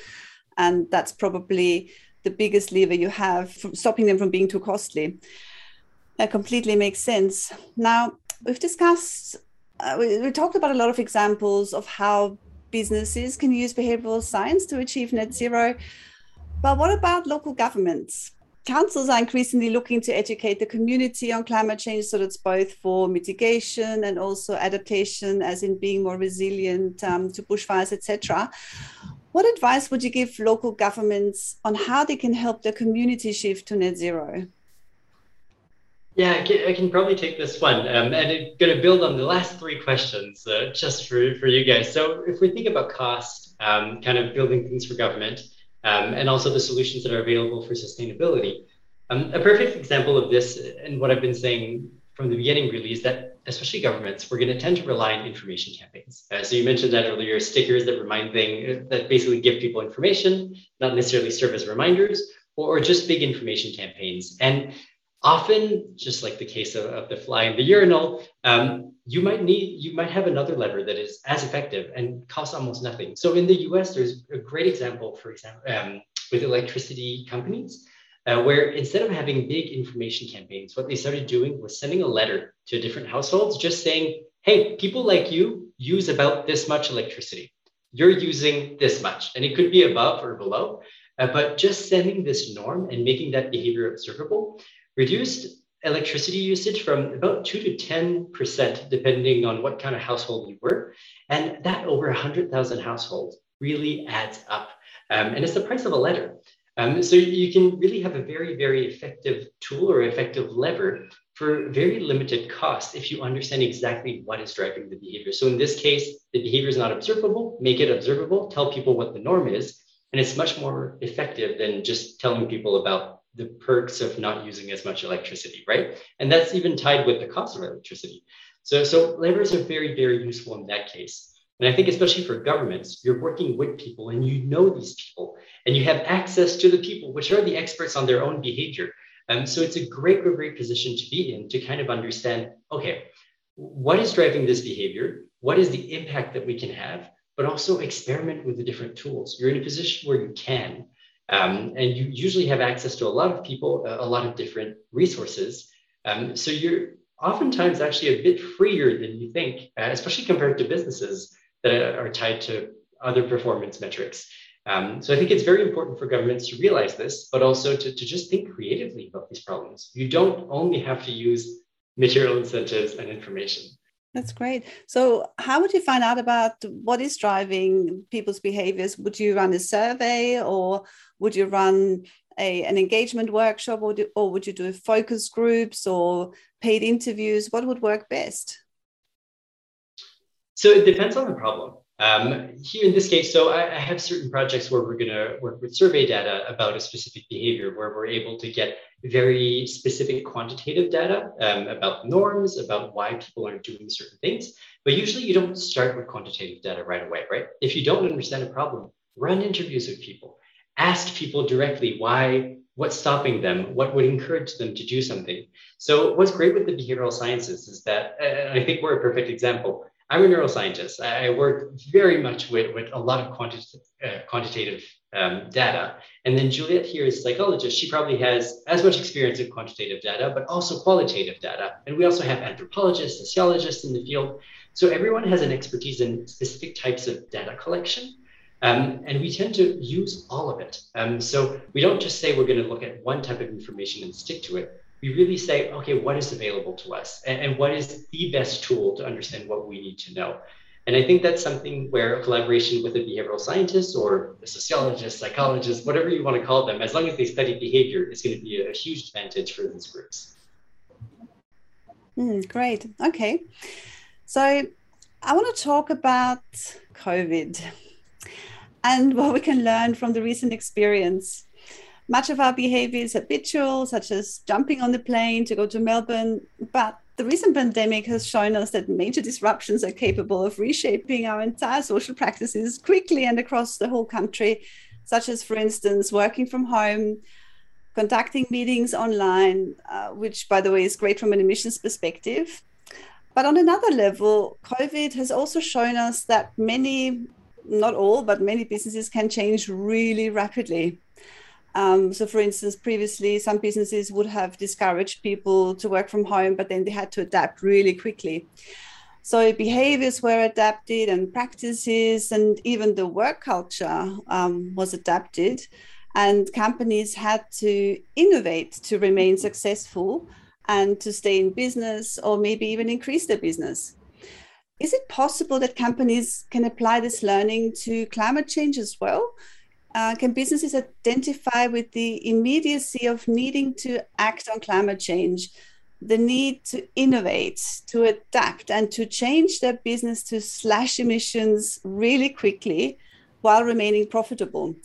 Speaker 2: and that's probably the biggest lever you have from stopping them from being too costly. That completely makes sense. Now we've discussed, uh, we, we talked about a lot of examples of how businesses can use behavioral science to achieve net zero. But what about local governments? Councils are increasingly looking to educate the community on climate change so that's both for mitigation and also adaptation as in being more resilient um, to bushfires etc what advice would you give local governments on how they can help their community shift to net zero
Speaker 3: yeah, I can, probably take this one. Um, and I'm going to build on the last three questions uh, just for, for you guys. So, if we think about cost, um, kind of building things for government, um, and also the solutions that are available for sustainability. Um, a perfect example of this, and what I've been saying from the beginning really, is that especially governments, we're going to tend to rely on information campaigns. Uh, so you mentioned that earlier, stickers that remind things that basically give people information, not necessarily serve as reminders, or, or just big information campaigns. And often, just like the case of, of the fly in the urinal, um, you might need, you might have another lever that is as effective and costs almost nothing. So in the US, there's a great example, for example, um, with electricity companies, uh, where instead of having big information campaigns, what they started doing was sending a letter to different households just saying, hey, people like you use about this much electricity. You're using this much, and it could be above or below. Uh, but just sending this norm and making that behavior observable reduced electricity usage from about 2 to 10%, depending on what kind of household you were. And that over 100,000 households really adds up. Um, and it's the price of a letter. Um, so you can really have a very, very effective tool or effective lever for very limited cost if you understand exactly what is driving the behavior. So in this case, the behavior is not observable, make it observable, tell people what the norm is, and it's much more effective than just telling people about the perks of not using as much electricity, right? And that's even tied with the cost of electricity. So, so levers are very, very useful in that case. And I think especially for governments, you're working with people and you know these people and you have access to the people, which are the experts on their own behavior. Um, so it's a great, great, great position to be in to kind of understand, okay, what is driving this behavior? What is the impact that we can have? but also experiment with the different tools. You're in a position where you can, um, and you usually have access to a lot of people, a lot of different resources. Um, so you're oftentimes actually a bit freer than you think, uh, especially compared to businesses that are tied to other performance metrics. Um, so I think it's very important for governments to realize this, but also to, to just think creatively about these problems. You don't only have to use material incentives and information.
Speaker 2: That's great. So, how would you find out about what is driving people's behaviors? Would you run a survey or would you run a, an engagement workshop or, do, or would you do focus groups or paid interviews? What would work best?
Speaker 3: So, it depends on the problem. Um, here in this case, so I, I have certain projects where we're going to work with survey data about a specific behavior, where we're able to get very specific quantitative data um, about norms, about why people are doing certain things. But usually you don't start with quantitative data right away, right? If you don't understand a problem, run interviews with people, ask people directly why, what's stopping them, what would encourage them to do something. So what's great with the behavioral sciences is that, and I think we're a perfect example, I'm a neuroscientist. I work very much with, with a lot of quanti- uh, quantitative um, data. And then Juliette here is a psychologist. She probably has as much experience with quantitative data, but also qualitative data. And we also have anthropologists, sociologists in the field. So everyone has an expertise in specific types of data collection. Um, and we tend to use all of it. Um, so we don't just say we're going to look at one type of information and stick to it we really say, okay, what is available to us and, and, what is the best tool to understand what we need to know? And I think that's something where a collaboration with a behavioral scientist or a sociologist, psychologist, whatever you want to call them, as long as they study behavior, is going to be a, huge advantage for these groups.
Speaker 2: Mm, great. Okay. So I want to talk about COVID and what we can learn from the recent experience. Much of our behavior is habitual, such as jumping on the plane to go to Melbourne. But the recent pandemic has shown us that major disruptions are capable of reshaping our entire social practices quickly and across the whole country, such as, for instance, working from home, conducting meetings online, uh, which, by the way, is great from an emissions perspective. But on another level, COVID has also shown us that many, not all, but many businesses can change really rapidly. Um, so, for instance, previously some businesses would have discouraged people to work from home, but then they had to adapt really quickly. So, behaviors were adapted, and practices, and even the work culture um, was adapted. And companies had to innovate to remain successful and to stay in business or maybe even increase their business. Is it possible that companies can apply this learning to climate change as well? Uh, can businesses identify with the immediacy of needing to act on climate change, the need to innovate, to adapt, and to change their business to slash emissions really quickly while remaining profitable?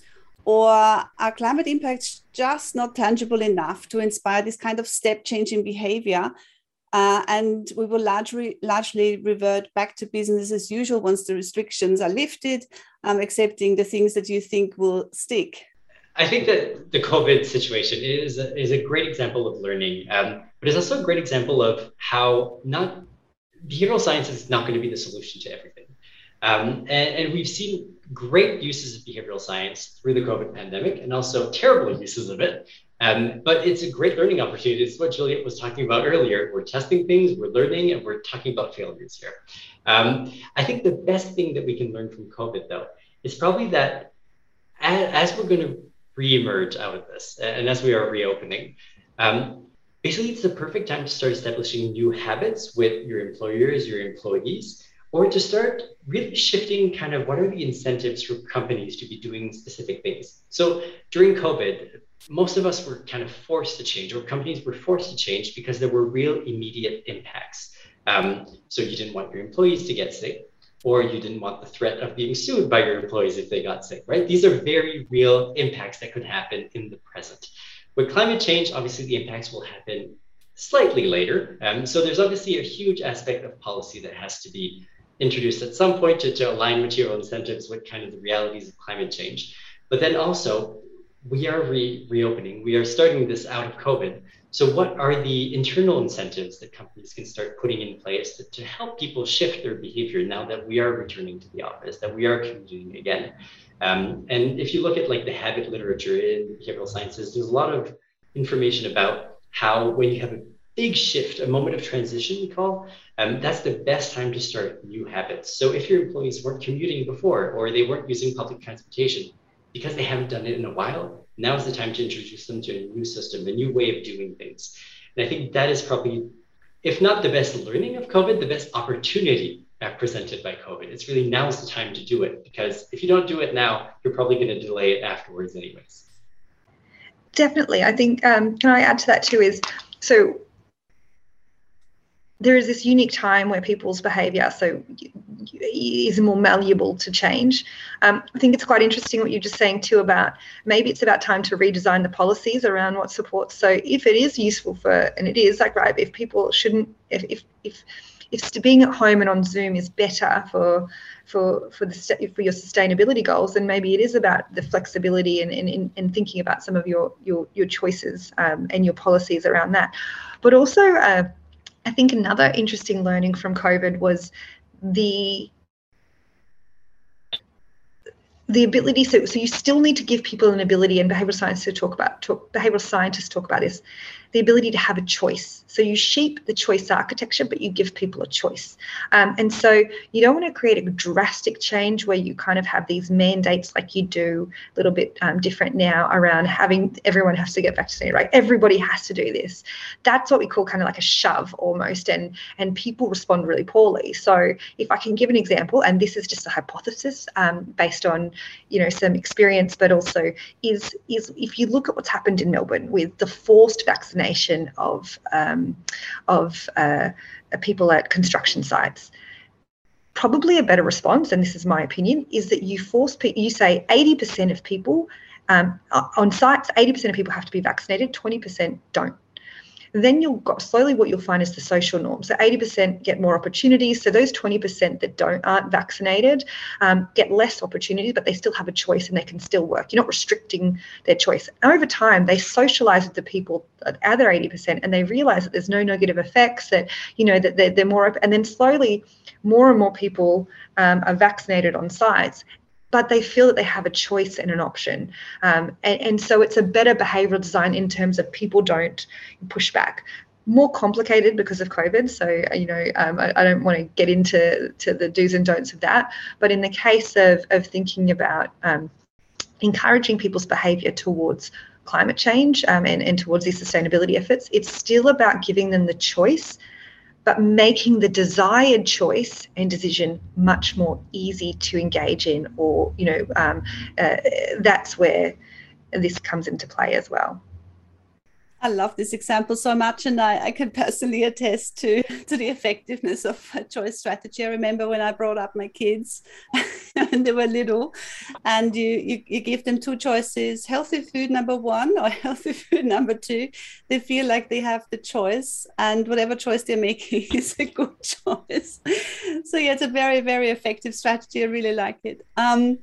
Speaker 2: Or are climate impacts just not tangible enough to inspire this kind of step change in behavior uh, and we will largely, largely revert back to business as usual once the restrictions are lifted, um, accepting the things that you think will stick.
Speaker 3: I think that the COVID situation is a, is a great example of learning, um, but it's also a great example of how not behavioral science is not going to be the solution to everything. Um, and, and, we've seen great uses of behavioral science through the COVID pandemic and also terrible uses of it. Um, but it's a great learning opportunity. It's what Juliet was talking about earlier. We're testing things, we're learning, and we're talking about failures here. Um, I think the best thing that we can learn from COVID, though, is probably that as, as we're going to re-emerge out of this, and as we are reopening, um, basically it's the perfect time to start establishing new habits with your employers, your employees, or to start really shifting kind of what are the incentives for companies to be doing specific things. So during COVID, most of us were kind of forced to change, or companies were forced to change because there were real immediate impacts. Um, so you didn't want your employees to get sick, or you didn't want the threat of being sued by your employees if they got sick, right? These are very real impacts that could happen in the present. With climate change, obviously the impacts will happen slightly later. Um, so there's obviously a huge aspect of policy that has to be introduced at some point to, to align material incentives with kind of the realities of climate change. But then also, we are re- reopening, we are starting this out of COVID. So, what are the internal incentives that companies can start putting in place to, to help people shift their behavior now that we are returning to the office, that we are commuting again? Um, and if you look at like the habit literature in behavioral sciences, there's a lot of information about how when you have a big shift, a moment of transition, we call, um, that's the best time to start new habits. So if your employees weren't commuting before or they weren't using public transportation because they haven't done it in a while, now is the time to introduce them to a new system, a new way of doing things. And I think that is probably, if not the best learning of COVID, the best opportunity presented by COVID. It's really now is the time to do it because if you don't do it now, you're probably going to delay it afterwards, anyways.
Speaker 4: Definitely. I think, um, can I add to that too? Is so there is this unique time where people's behaviour so is more malleable to change. Um, I think it's quite interesting what you're just saying too about maybe it's about time to redesign the policies around what supports. So if it is useful for, and it is like right, if people shouldn't, if if if if being at home and on Zoom is better for for for the for your sustainability goals, then maybe it is about the flexibility and and, and thinking about some of your your your choices um, and your policies around that. But also, uh, I think another interesting learning from COVID was the the ability so, so you still need to give people an ability and behavioral science to talk about talk, behavioral scientists talk about this the ability to have a choice. So you shape the choice architecture, but you give people a choice. Um, and so you don't want to create a drastic change where you kind of have these mandates like you do a little bit um, different now around having everyone has to get vaccinated, right? Everybody has to do this. That's what we call kind of like a shove almost, and and people respond really poorly. So if I can give an example, and this is just a hypothesis um, based on you know some experience, but also is is if you look at what's happened in Melbourne with the forced vaccination of um, of uh, people at construction sites. Probably a better response, and this is my opinion, is that you force people. You say 80% of people um, on sites, 80% of people have to be vaccinated, 20% don't then you'll got slowly what you'll find is the social norm. So 80% get more opportunities. So those 20% that don't aren't vaccinated um, get less opportunities, but they still have a choice and they can still work. You're not restricting their choice. Over time, they socialize with the people, the other 80%, and they realize that there's no negative effects. That you know that they're, they're more open, and then slowly, more and more people um, are vaccinated on sites but they feel that they have a choice and an option. Um, and, and so it's a better behavioral design in terms of people don't push back more complicated because of COVID. So, you know, um, I, I, don't want to get into to the do's and don'ts of that. But in the case of, of thinking about um, encouraging people's behavior towards climate change um, and, and towards these sustainability efforts, it's still about giving them the choice but making the desired choice and decision much more easy to engage in or you know um, uh, that's where this comes into play as well
Speaker 2: I love this example so much, and I, I can personally attest to to the effectiveness of a choice strategy. I remember when I brought up my kids when they were little, and you, you you give them two choices: healthy food number one or healthy food number two. They feel like they have the choice, and whatever choice they're making is a good choice. So yeah, it's a very very effective strategy. I really like it. Um,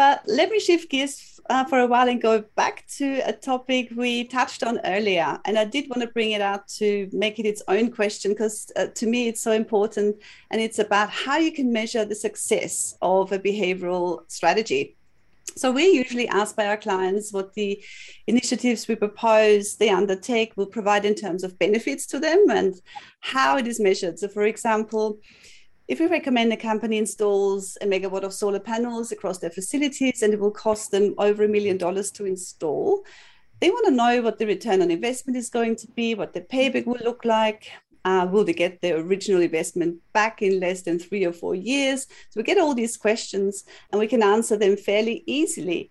Speaker 2: But let me shift gears uh, for a while and go back to a topic we touched on earlier. And I did want to bring it out to make it its own question because uh, to me it's so important. And it's about how you can measure the success of a behavioral strategy. So we're usually asked by our clients what the initiatives we propose they undertake will provide in terms of benefits to them and how it is measured. So, for example, if we recommend a company installs a megawatt of solar panels across their facilities and it will cost them over a million dollars to install, they want to know what the return on investment is going to be, what the payback will look like, uh, will they get their original investment back in less than three or four years? So we get all these questions and we can answer them fairly easily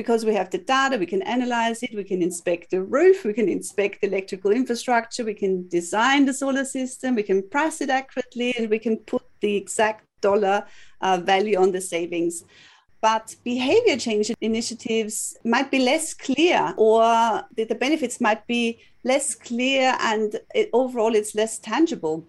Speaker 2: because we have the data, we can analyze it, we can inspect the roof, we can inspect the electrical infrastructure, we can design the solar system, we can price it accurately, and we can put the exact dollar uh, value on the savings. But behavior change initiatives might be less clear or the, the benefits might be less clear and it, overall it's less tangible.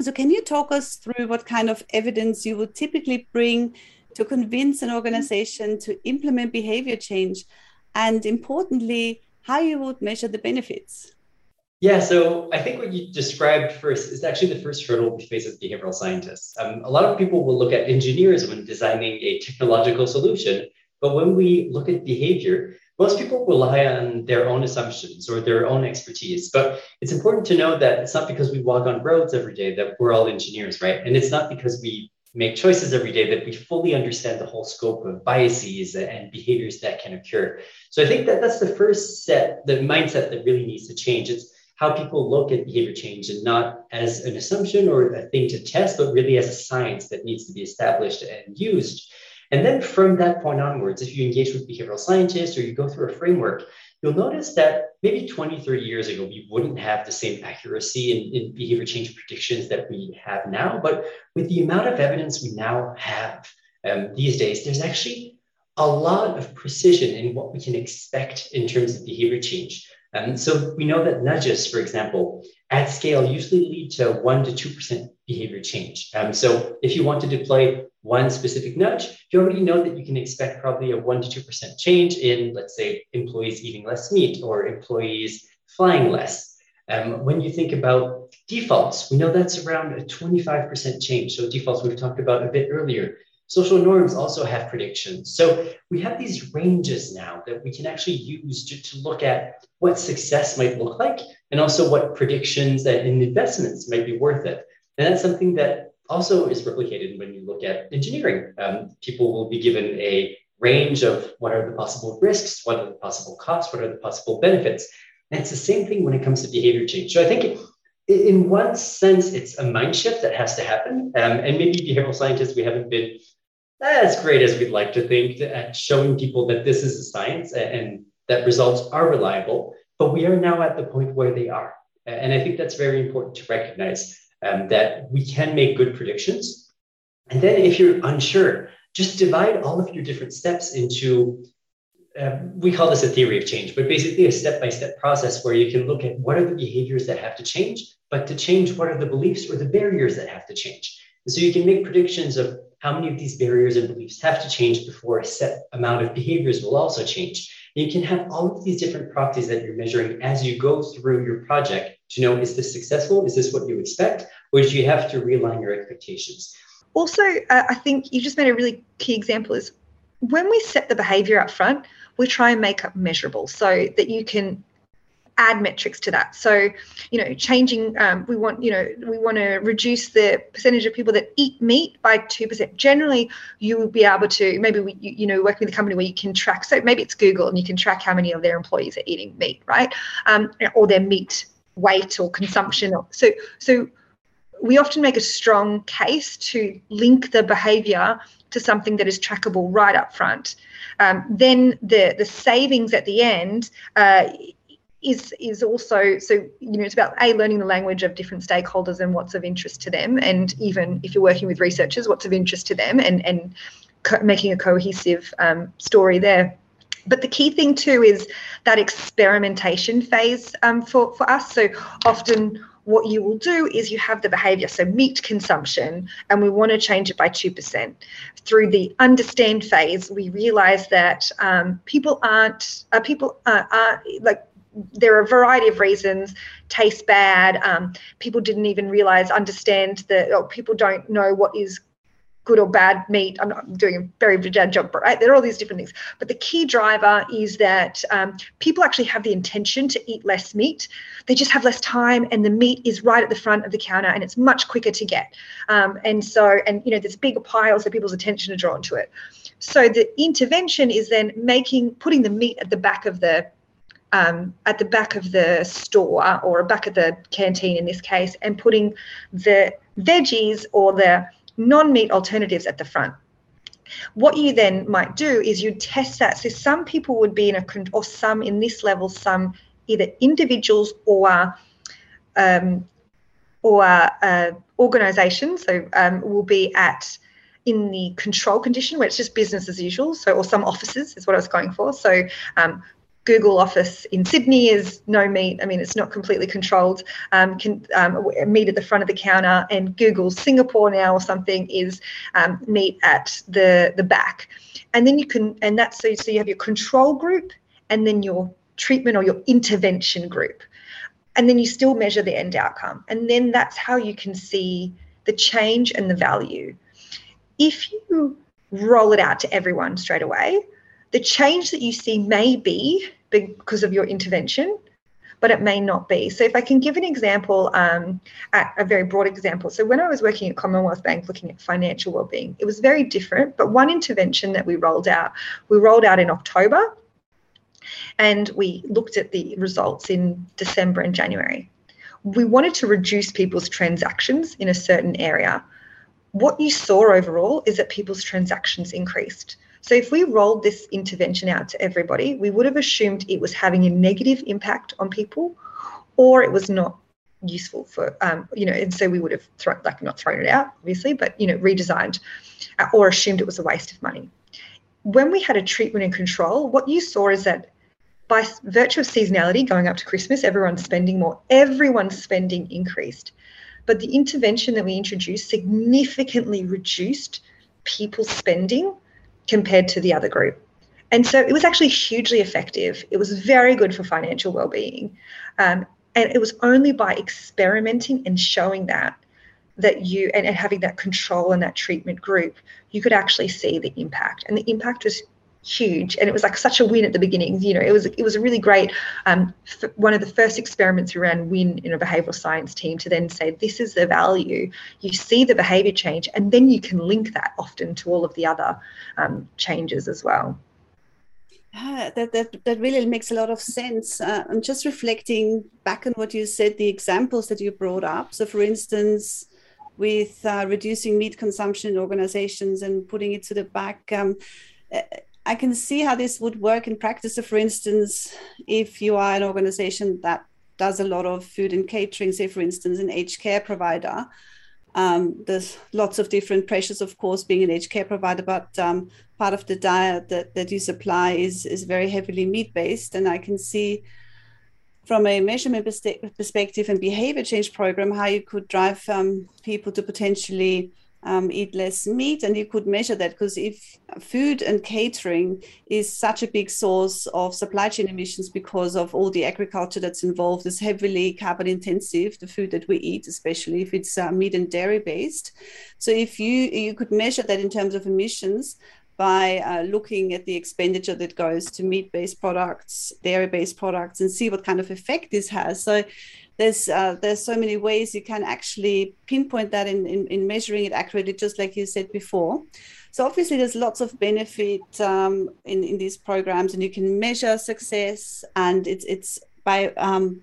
Speaker 2: So can you talk us through what kind of evidence you would typically bring to convince an organization to implement behavior change and importantly how you would measure the benefits
Speaker 3: yeah, so I think what you described first is actually the first hurdle we face as behavioral scientists. Um, a lot of people will look at engineers when designing a technological solution, but when we look at behavior, most people rely on their own assumptions or their own expertise. But it's important to know that it's not because we walk on roads every day that we're all engineers, right? And it's not because we make choices every day that we fully understand the whole scope of biases and behaviors that can occur. So I think that that's the first set, the mindset that really needs to change. It's how people look at behavior change and not as an assumption or a thing to test, but really as a science that needs to be established and used. And then from that point onwards, if you engage with behavioral scientists or you go through a framework, you'll notice that maybe 20, 30 years ago, we wouldn't have the same accuracy in, in behavior change predictions that we have now. But with the amount of evidence we now have um, these days, there's actually a lot of precision in what we can expect in terms of behavior change. Um, so we know that nudges, for example, at scale usually lead to 1% to 2% behavior change. Um, so if you want to deploy one specific nudge, you already know that you can expect probably a 1% to 2% change in, let's say, employees eating less meat or employees flying less. Um, when you think about defaults, we know that's around a 25% change. So defaults we've talked about a bit earlier. Social norms also have predictions. So we have these ranges now that we can actually use to, to look at what success might look like and also what predictions and investments might be worth it. And that's something that also is replicated when you look at engineering. Um, people will be given a range of what are the possible risks, what are the possible costs, what are the possible benefits. And it's the same thing when it comes to behavior change. So I think in one sense, it's a mind shift that has to happen. Um, and maybe behavioral scientists, we haven't been as great as we'd like to think at showing people that this is a science and that results are reliable. But we are now at the point where they are. And I think that's very important to recognize um, that we can make good predictions. And then if you're unsure, just divide all of your different steps into uh, we call this a theory of change, but basically a step by step process where you can look at what are the behaviors that have to change, but to change, what are the beliefs or the barriers that have to change. And so you can make predictions of how many of these barriers and beliefs have to change before a set amount of behaviors will also change. You can have all of these different properties that you're measuring as you go through your project to know is this successful? Is this what you expect? Or do you have to realign your expectations?
Speaker 4: Also, uh, I think you just made a really key example is when we set the behavior up front, we try and make it measurable so that you can add metrics to that. So you know changing um, we want you know we want to reduce the percentage of people that eat meat by 2% generally you will be able to maybe we, you, you know working with a company where you can track so maybe it's google and you can track how many of their employees are eating meat right? Um, or their meat weight or consumption. So so we often make a strong case to link the behavior to something that is trackable right up front. Um, then the the savings at the end uh, is is also so you know it's about a learning the language of different stakeholders and what's of interest to them, and even if you're working with researchers, what's of interest to them, and and co- making a cohesive um, story there. But the key thing too is that experimentation phase um, for for us. So often what you will do is you have the behavior, so meat consumption, and we want to change it by 2%. Through the understand phase, we realize that um, people aren't, uh, people uh, are like, there are a variety of reasons taste bad um, people didn't even realize understand that or people don't know what is good or bad meat. I'm not doing a very bad job, but right? There are all these different things. But the key driver is that um, people actually have the intention to eat less meat. They just have less time, and the meat is right at the front of the counter, and it's much quicker to get. Um, and so, and you know, there's bigger piles, so people's attention are drawn to it. So the intervention is then making putting the meat at the back of the um, at the back of the store or back of the canteen in this case, and putting the veggies or the non meat alternatives at the front. What you then might do is you test that. So some people would be in a, or some in this level, some either individuals or um, or uh, organizations. So um, will be at in the control condition where it's just business as usual. So or some offices is what I was going for. So um, Google office in Sydney is no meat. I mean, it's not completely controlled. Um, can um, meat at the front of the counter, and Google Singapore now or something is um, meat at the the back. And then you can, and that's so, so you have your control group, and then your treatment or your intervention group, and then you still measure the end outcome, and then that's how you can see the change and the value. If you roll it out to everyone straight away, the change that you see may be because of your intervention, but it may not be. So, if I can give an example, um, a very broad example. So, when I was working at Commonwealth Bank looking at financial well-being, it was very different. But one intervention that we rolled out, we rolled out in October, and we looked at the results in December and January. We wanted to reduce people's transactions in a certain area. What you saw overall is that people's transactions increased. So if we rolled this intervention out to everybody, we would have assumed it was having a negative impact on people or it was not useful for um, you know and so we would have thrown like not thrown it out obviously but you know redesigned uh, or assumed it was a waste of money. When we had a treatment and control what you saw is that by virtue of seasonality going up to christmas everyone's spending more everyone's spending increased. But the intervention that we introduced significantly reduced people's spending compared to the other group. And so it was actually hugely effective. It was very good for financial well-being. Um, and it was only by experimenting and showing that that you and, and having that control in that treatment group, you could actually see the impact. And the impact was huge and it was like such a win at the beginning you know it was it was a really great um, f- one of the first experiments we ran win in a behavioral science team to then say this is the value you see the behavior change and then you can link that often to all of the other um, changes as well
Speaker 2: yeah, that, that, that really makes a lot of sense. Uh, I'm just reflecting back on what you said, the examples that you brought up. So, for instance, with uh, reducing meat consumption in organizations and putting it to the back, um, I can see how this would work in practice. So, for instance, if you are an organization that does a lot of food and catering, say, for instance, an aged care provider, um, there's lots of different pressures, of course, being an aged care provider, but um, part of the diet that, that you supply is, is very heavily meat based. And I can see from a measurement perspective and behavior change program how you could drive um, people to potentially um, eat less meat and you could measure that because if food and catering is such a big source of supply chain emissions because of all the agriculture that's involved is heavily carbon intensive the food that we eat especially if it's uh, meat and dairy based so if you you could measure that in terms of emissions by uh, looking at the expenditure that goes to meat based products, dairy based products, and see what kind of effect this has. So there's uh, there's so many ways you can actually pinpoint that in, in, in, measuring it accurately, just like you said before. So obviously there's lots of benefit um, in, in these programs and you can measure success and it's it's by um,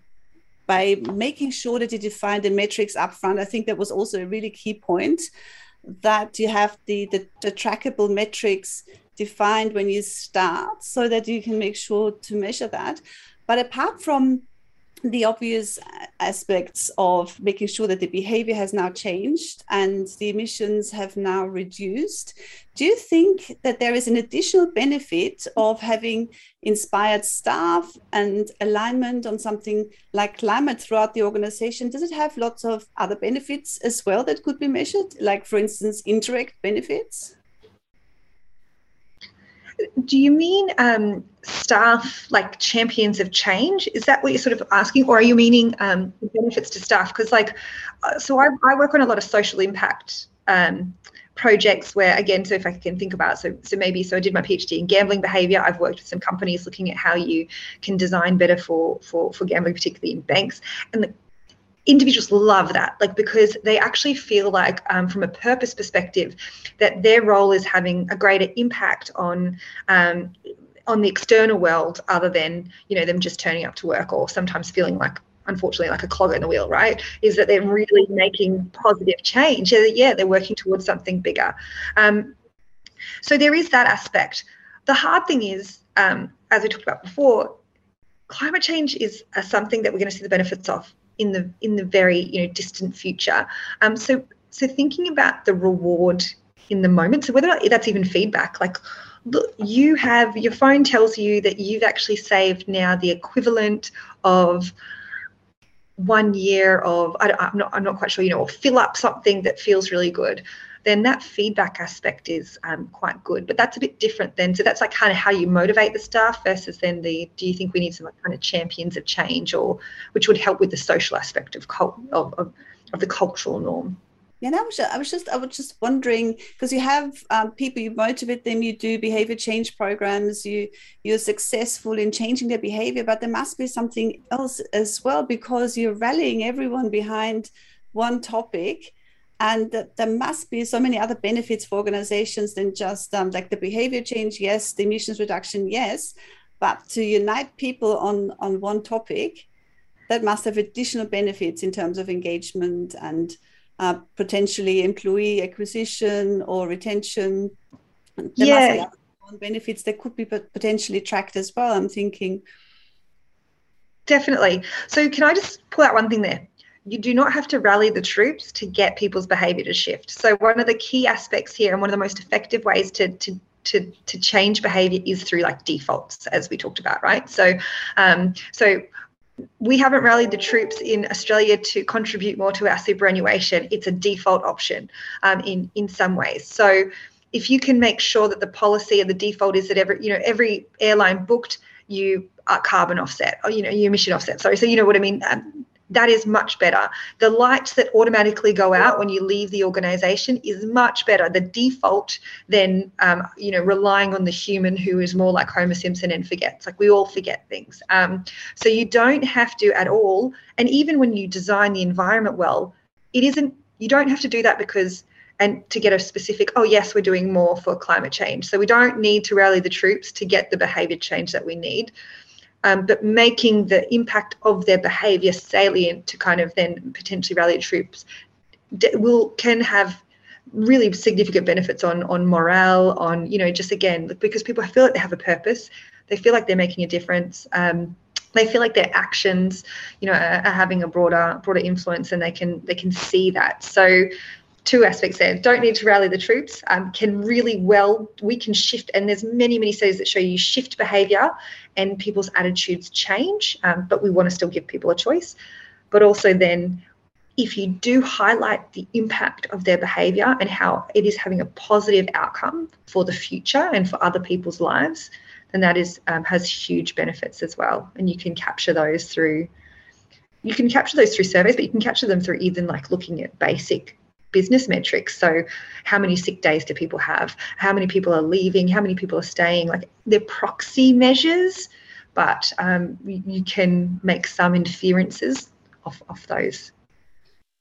Speaker 2: by making sure that you define the metrics upfront. I think that was also a really key point that you have the, the, the trackable metrics defined when you start so that you can make sure to measure that. But apart from the obvious aspects of making sure that the behavior has now changed and the emissions have now reduced. Do you think that there is an additional benefit of having inspired staff and alignment on something like climate throughout the organization? Does it have lots of other benefits as well that could be measured, like, for instance, indirect benefits?
Speaker 4: Do you mean um, staff like champions of change? Is that what you're sort of asking, or are you meaning um, benefits to staff? Because like, uh, so I, I, work on a lot of social impact um, projects where, again, so if I can think about, so so maybe so I did my PhD in gambling behavior. I've worked with some companies looking at how you can design better for for for gambling, particularly in banks, and the individuals love that like because they actually feel like um, from a purpose perspective that their role is having a greater impact on um, on the external world other than you know them just turning up to work or sometimes feeling like unfortunately like a clog in the wheel right? Is that they're really making positive change. Yeah they're working towards something bigger. Um, so there is that aspect. The hard thing is um, as we talked about before climate change is uh, something that we're going to see the benefits of in the in the very you know distant future. Um, so so thinking about the reward in the moment. So whether that's even feedback, like look, you have your phone tells you that you've actually saved now the equivalent of one year of I, am not I'm not quite sure you know or fill up something that feels really good then that feedback aspect is um, quite good. But that's a bit different then. So that's like kind of how you motivate the staff versus then the do you think we need some like kind of champions of change or which would help with the social aspect of cult of, of, of the cultural norm.
Speaker 2: Yeah, I was, I was just, I was just wondering because you have um, people, you motivate them, you do behavior change programs, you you're successful in changing their behavior, but there must be something else as well because you're rallying everyone behind one topic and there must be so many other benefits for organizations than just um, like the behavior change yes the emissions reduction yes. But to unite people on on one topic that must have additional benefits in terms of engagement and uh, potentially employee acquisition or retention. There
Speaker 4: yeah.
Speaker 2: benefits that could be potentially tracked as well i'm thinking.
Speaker 4: Definitely. So can i just pull out one thing there you do not have to rally the troops to get people's behavior to shift. So one of the key aspects here and one of the most effective ways to, to to to change behavior is through like defaults as we talked about right so um so we haven't rallied the troops in Australia to contribute more to our superannuation. It's a default option um, in in some ways. So if you can make sure that the policy and the default is that every you know every airline booked you are carbon offset or you know you emission offset. Sorry, so you know what I mean. Um, that is much better. The lights that automatically go out when you leave the organization is much better. The default than um, you know relying on the human who is more like Homer Simpson and forgets. Like we all forget things. Um, so you don't have to at all. And even when you design the environment well, it isn't. You don't have to do that because and to get a specific oh yes we're doing more for climate change so we don't need to rally the troops to get the behavior change that we need um, but making the impact of their behaviour salient to kind of then potentially rally troops will can have really significant benefits on on morale on you know just again because people feel like they have a purpose. They feel like they're making a difference. Um, they feel like their actions you know are, are having a broader broader influence and they can they can see that. So two aspects there. Don't need to rally the troops um, can really well we can shift and there's many many studies that show you shift behavior and people's attitudes change um, but we want to still give people a choice. But also then if you do highlight the impact of their behavior and how it is having a positive outcome for the future and for other people's lives then that is um, has huge benefits as well. And you can capture those through you can capture those through surveys but you can capture them through even like looking at basic business metrics. So, how many sick days do people have? How many people are leaving? How many people are staying? Like they're proxy measures, but um, you can make some inferences off, off those.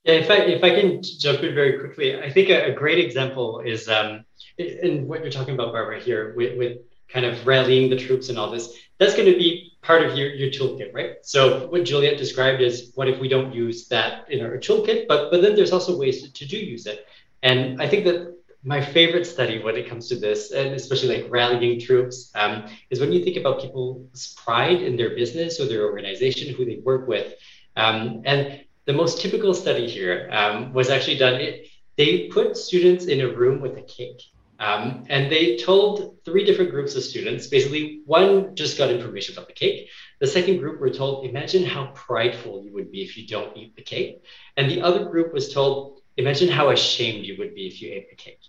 Speaker 3: Yeah, if I, if I can jump in very quickly, I think a, a great example is, um, in what you're talking about, Barbara, here with, with kind of rallying the troops and all this, that's going to be part of your, your toolkit, right? So what Juliet described is what if we don't use that in our toolkit, but but then there's also ways to, to do use it. And I think that my favorite study when it comes to this, and especially like rallying troops, um, is when you think about people's pride in their business or their organization, who they work with. Um, and the most typical study here um, was actually done. It, they put students in a room with a cake. Um, and they told three different groups of students basically, one just got information about the cake. The second group were told, imagine how prideful you would be if you don't eat the cake. And the other group was told, imagine how ashamed you would be if you ate the cake.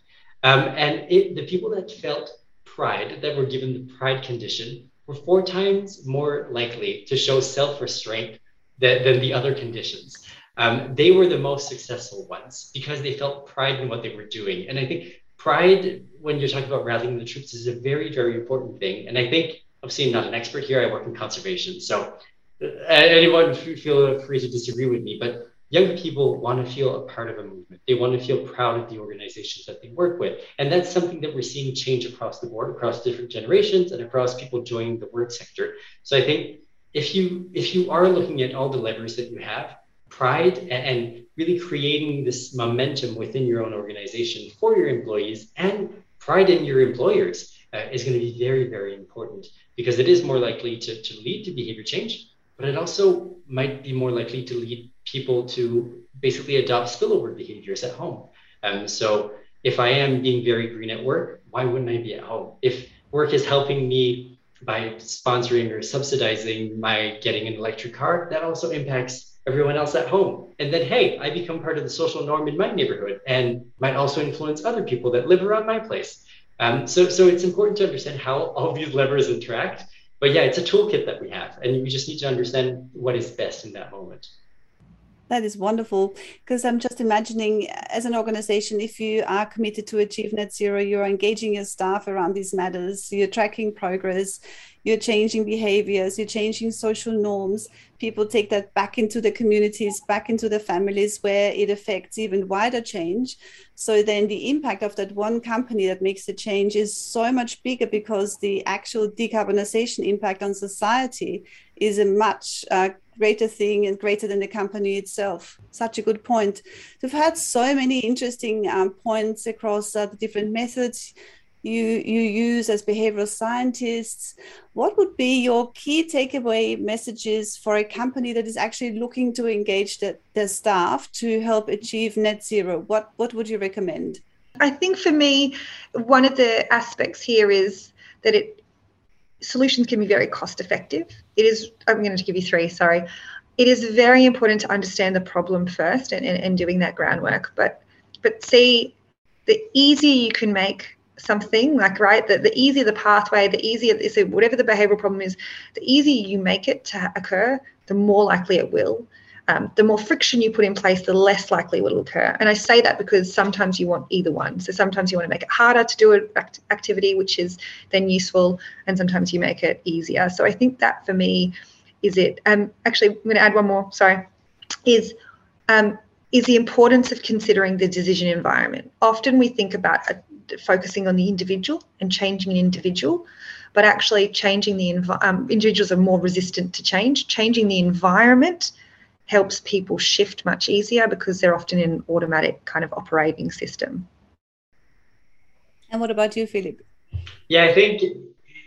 Speaker 3: Um, and it, the people that felt pride, that were given the pride condition, were four times more likely to show self restraint than, than the other conditions. Um, they were the most successful ones because they felt pride in what they were doing. And I think pride, when you're talking about rallying the troops, is a very, very important thing. And I think, obviously, I'm not an expert here. I work in conservation. So uh, anyone feel free to disagree with me, but young people want to feel a part of a movement. They want to feel proud of the organizations that they work with. And that's something that we're seeing change across the board, across different generations and across people joining the work sector. So I think if you if you are looking at all the levers that you have, pride and really creating this momentum within your own organization for your employees and pride in your employers uh, is going to be very, very important because it is more likely to, to lead to behavior change, but it also might be more likely to lead people to basically adopt spillover behaviors at home. Um, so if I am being very green at work, why wouldn't I be at home? If work is helping me by sponsoring or subsidizing my getting an electric car, that also impacts everyone else at home. And then, hey, I become part of the social norm in my neighborhood and might also influence other people that live around my place. Um, so, so it's important to understand how all these levers interact. But yeah, it's a toolkit that we have, and we just need to understand what is best in that moment.
Speaker 2: That is wonderful because I'm just imagining as an organization, if you are committed to achieve net zero, you're engaging your staff around these matters, you're tracking progress, you're changing behaviors, you're changing social norms. People take that back into the communities, back into the families where it affects even wider change. So then the impact of that one company that makes the change is so much bigger because the actual decarbonization impact on society is a much uh, greater thing and greater than the company itself. Such a good point. We've had so many interesting um, points across uh, the different methods you you use as behavioral scientists what would be your key takeaway messages for a company that is actually looking to engage the, their staff to help achieve net zero? What what would you recommend?
Speaker 4: I think for me one of the aspects here is that it solutions can be very cost effective. It is i'm going to give you three sorry. It is very important to understand the problem first and, and, and doing that groundwork but but see the easier you can make something like right the, the easier the pathway the easier so whatever the behavioral problem is the easier you make it to occur the more likely it will. Um, the more friction you put in place the less likely it will occur. And i say that because sometimes you want either one. So sometimes you want to make it harder to do an act- activity which is then useful and sometimes you make it easier. So i think that for me is it um actually i'm going to add one more sorry is um, is the importance of considering the decision environment. Often we think about a focusing on the individual and changing an individual, but actually changing the env- um, individuals are more resistant to change. Changing the environment helps people shift much easier because they're often in an automatic kind of operating system.
Speaker 2: And what about you, Philip?
Speaker 3: Yeah, I think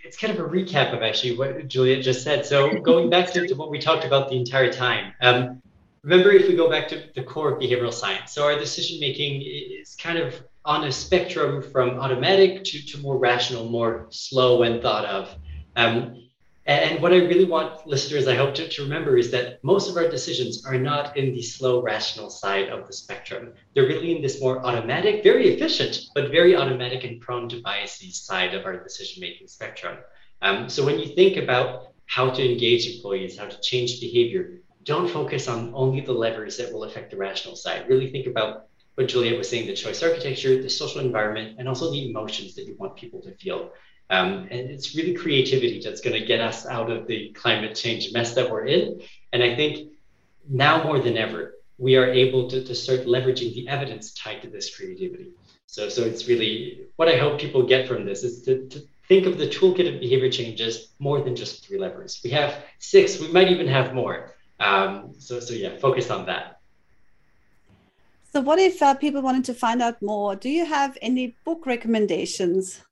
Speaker 3: it's kind of a recap of actually what Juliet just said. So going back to, to what we talked about the entire time. Um, remember, if we go back to the core of behavioral science, so our decision making is kind of on a spectrum from automatic to, to more rational, more slow and thought of. Um, and what I really want listeners, I hope to, to remember, is that most of our decisions are not in the slow, rational side of the spectrum. They're really in this more automatic, very efficient, but very automatic and prone to biases side of our decision making spectrum. Um, so when you think about how to engage employees, how to change behavior, don't focus on only the levers that will affect the rational side. Really think about what Juliet was saying, the choice architecture, the social environment, and also the emotions that you want people to feel. Um, and it's really creativity that's going to get us out of the climate change mess that we're in. And I think now more than ever, we are able to, to start leveraging the evidence tied to this creativity. So, so it's really what I hope people get from this is to, to think of the toolkit of behavior changes more than just three levers. We have six, we might even have more. Um, so, so yeah, focus on that.
Speaker 2: So, what if uh, people wanted to find out more? Do you have any book recommendations?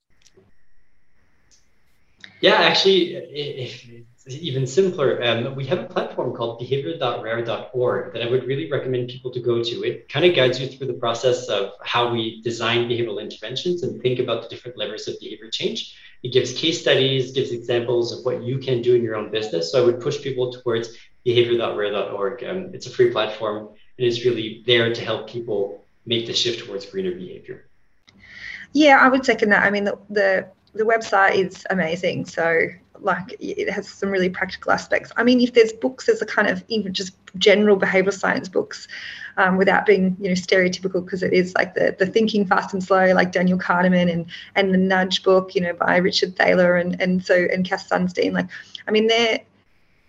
Speaker 3: Yeah, actually, if it's even simpler, um, we have a platform called behavior.rare.org that I would really recommend people to go to. It kind of guides you through the process of how we design behavioral interventions and think about the different levers of behavior change. It gives case studies, gives examples of what you can do in your own business. So I would push people towards behavior.rare.org. Um, it's a free platform and it's really there to help people make the shift towards greener behavior.
Speaker 4: Yeah, I would second that. I mean, the, the the website is amazing. So like it has some really practical aspects. I mean, if there's books as a kind of even just general behavioral science books, um, without being you know stereotypical, because it is like the the Thinking Fast and Slow, like Daniel Kahneman, and and the Nudge book, you know, by Richard Thaler, and and so and Cass Sunstein. Like, I mean, they're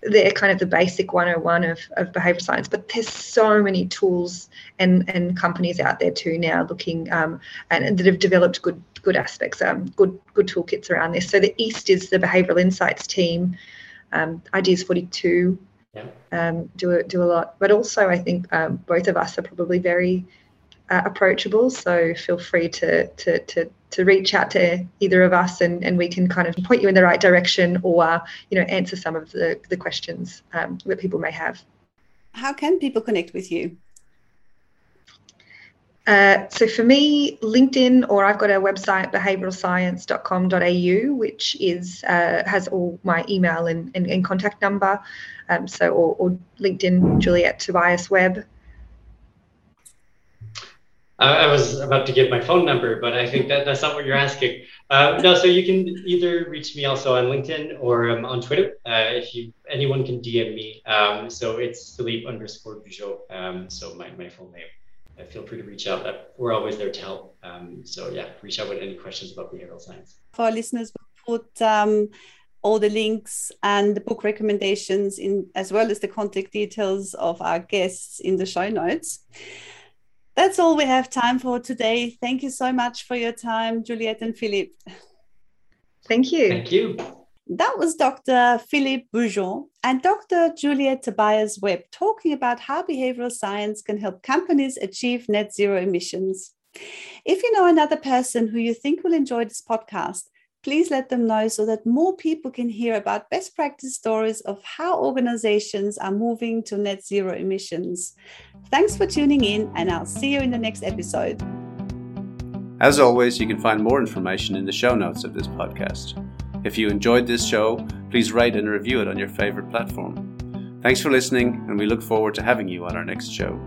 Speaker 4: they're kind of the basic 101 of, of behavioral science but there's so many tools and, and companies out there too now looking um, and, and, that have developed good good aspects um, good good toolkits around this. So the east is the behavioral insights team. Um, ideas 42 yeah. Um, do a, do a lot. But also i think um, both of us are probably very uh, approachable. So feel free to, to, to, to reach out to either of us and, and we can kind of point you in the right direction or, you know, answer some of the, the questions um, that people may have.
Speaker 2: How can people connect with you?
Speaker 4: Uh, so for me, LinkedIn, or I've got a website, behavioralscience.com.au, which is uh, has all my email and, and, and contact number. Um, so or, or LinkedIn, Juliet Tobias Webb.
Speaker 3: I, was about to give my phone number, but I think that that's not what you're asking. Uh, no, so you can either reach me also on LinkedIn or um, on Twitter. Uh, if you anyone can DM me. Um, so it's Philippe underscore Bujold. Um, so my, my full name. Uh, feel free to reach out. We're always there to help. Um, so yeah, reach out with any questions about behavioral science.
Speaker 2: For our listeners, we'll put um, all the links and the book recommendations in as well as the contact details of our guests in the show notes. That's all we have time for today. Thank you so much for your time, Juliet and Philippe.
Speaker 4: Thank you.
Speaker 3: Thank you.
Speaker 2: That was Dr. Philippe Bujold and Dr. Juliet Tobias Webb talking about how behavioral science can help companies achieve net zero emissions. If you know another person who you think will enjoy this podcast, please let them know so that more people can hear about best practice stories of how organizations are moving to net zero emissions. Thanks for tuning in, and I'll see you in the next episode.
Speaker 1: As always, you can find more information in the show notes of this podcast. If you enjoyed this show, please rate and review it on your favorite platform. Thanks for listening, and we look forward to having you on our next show.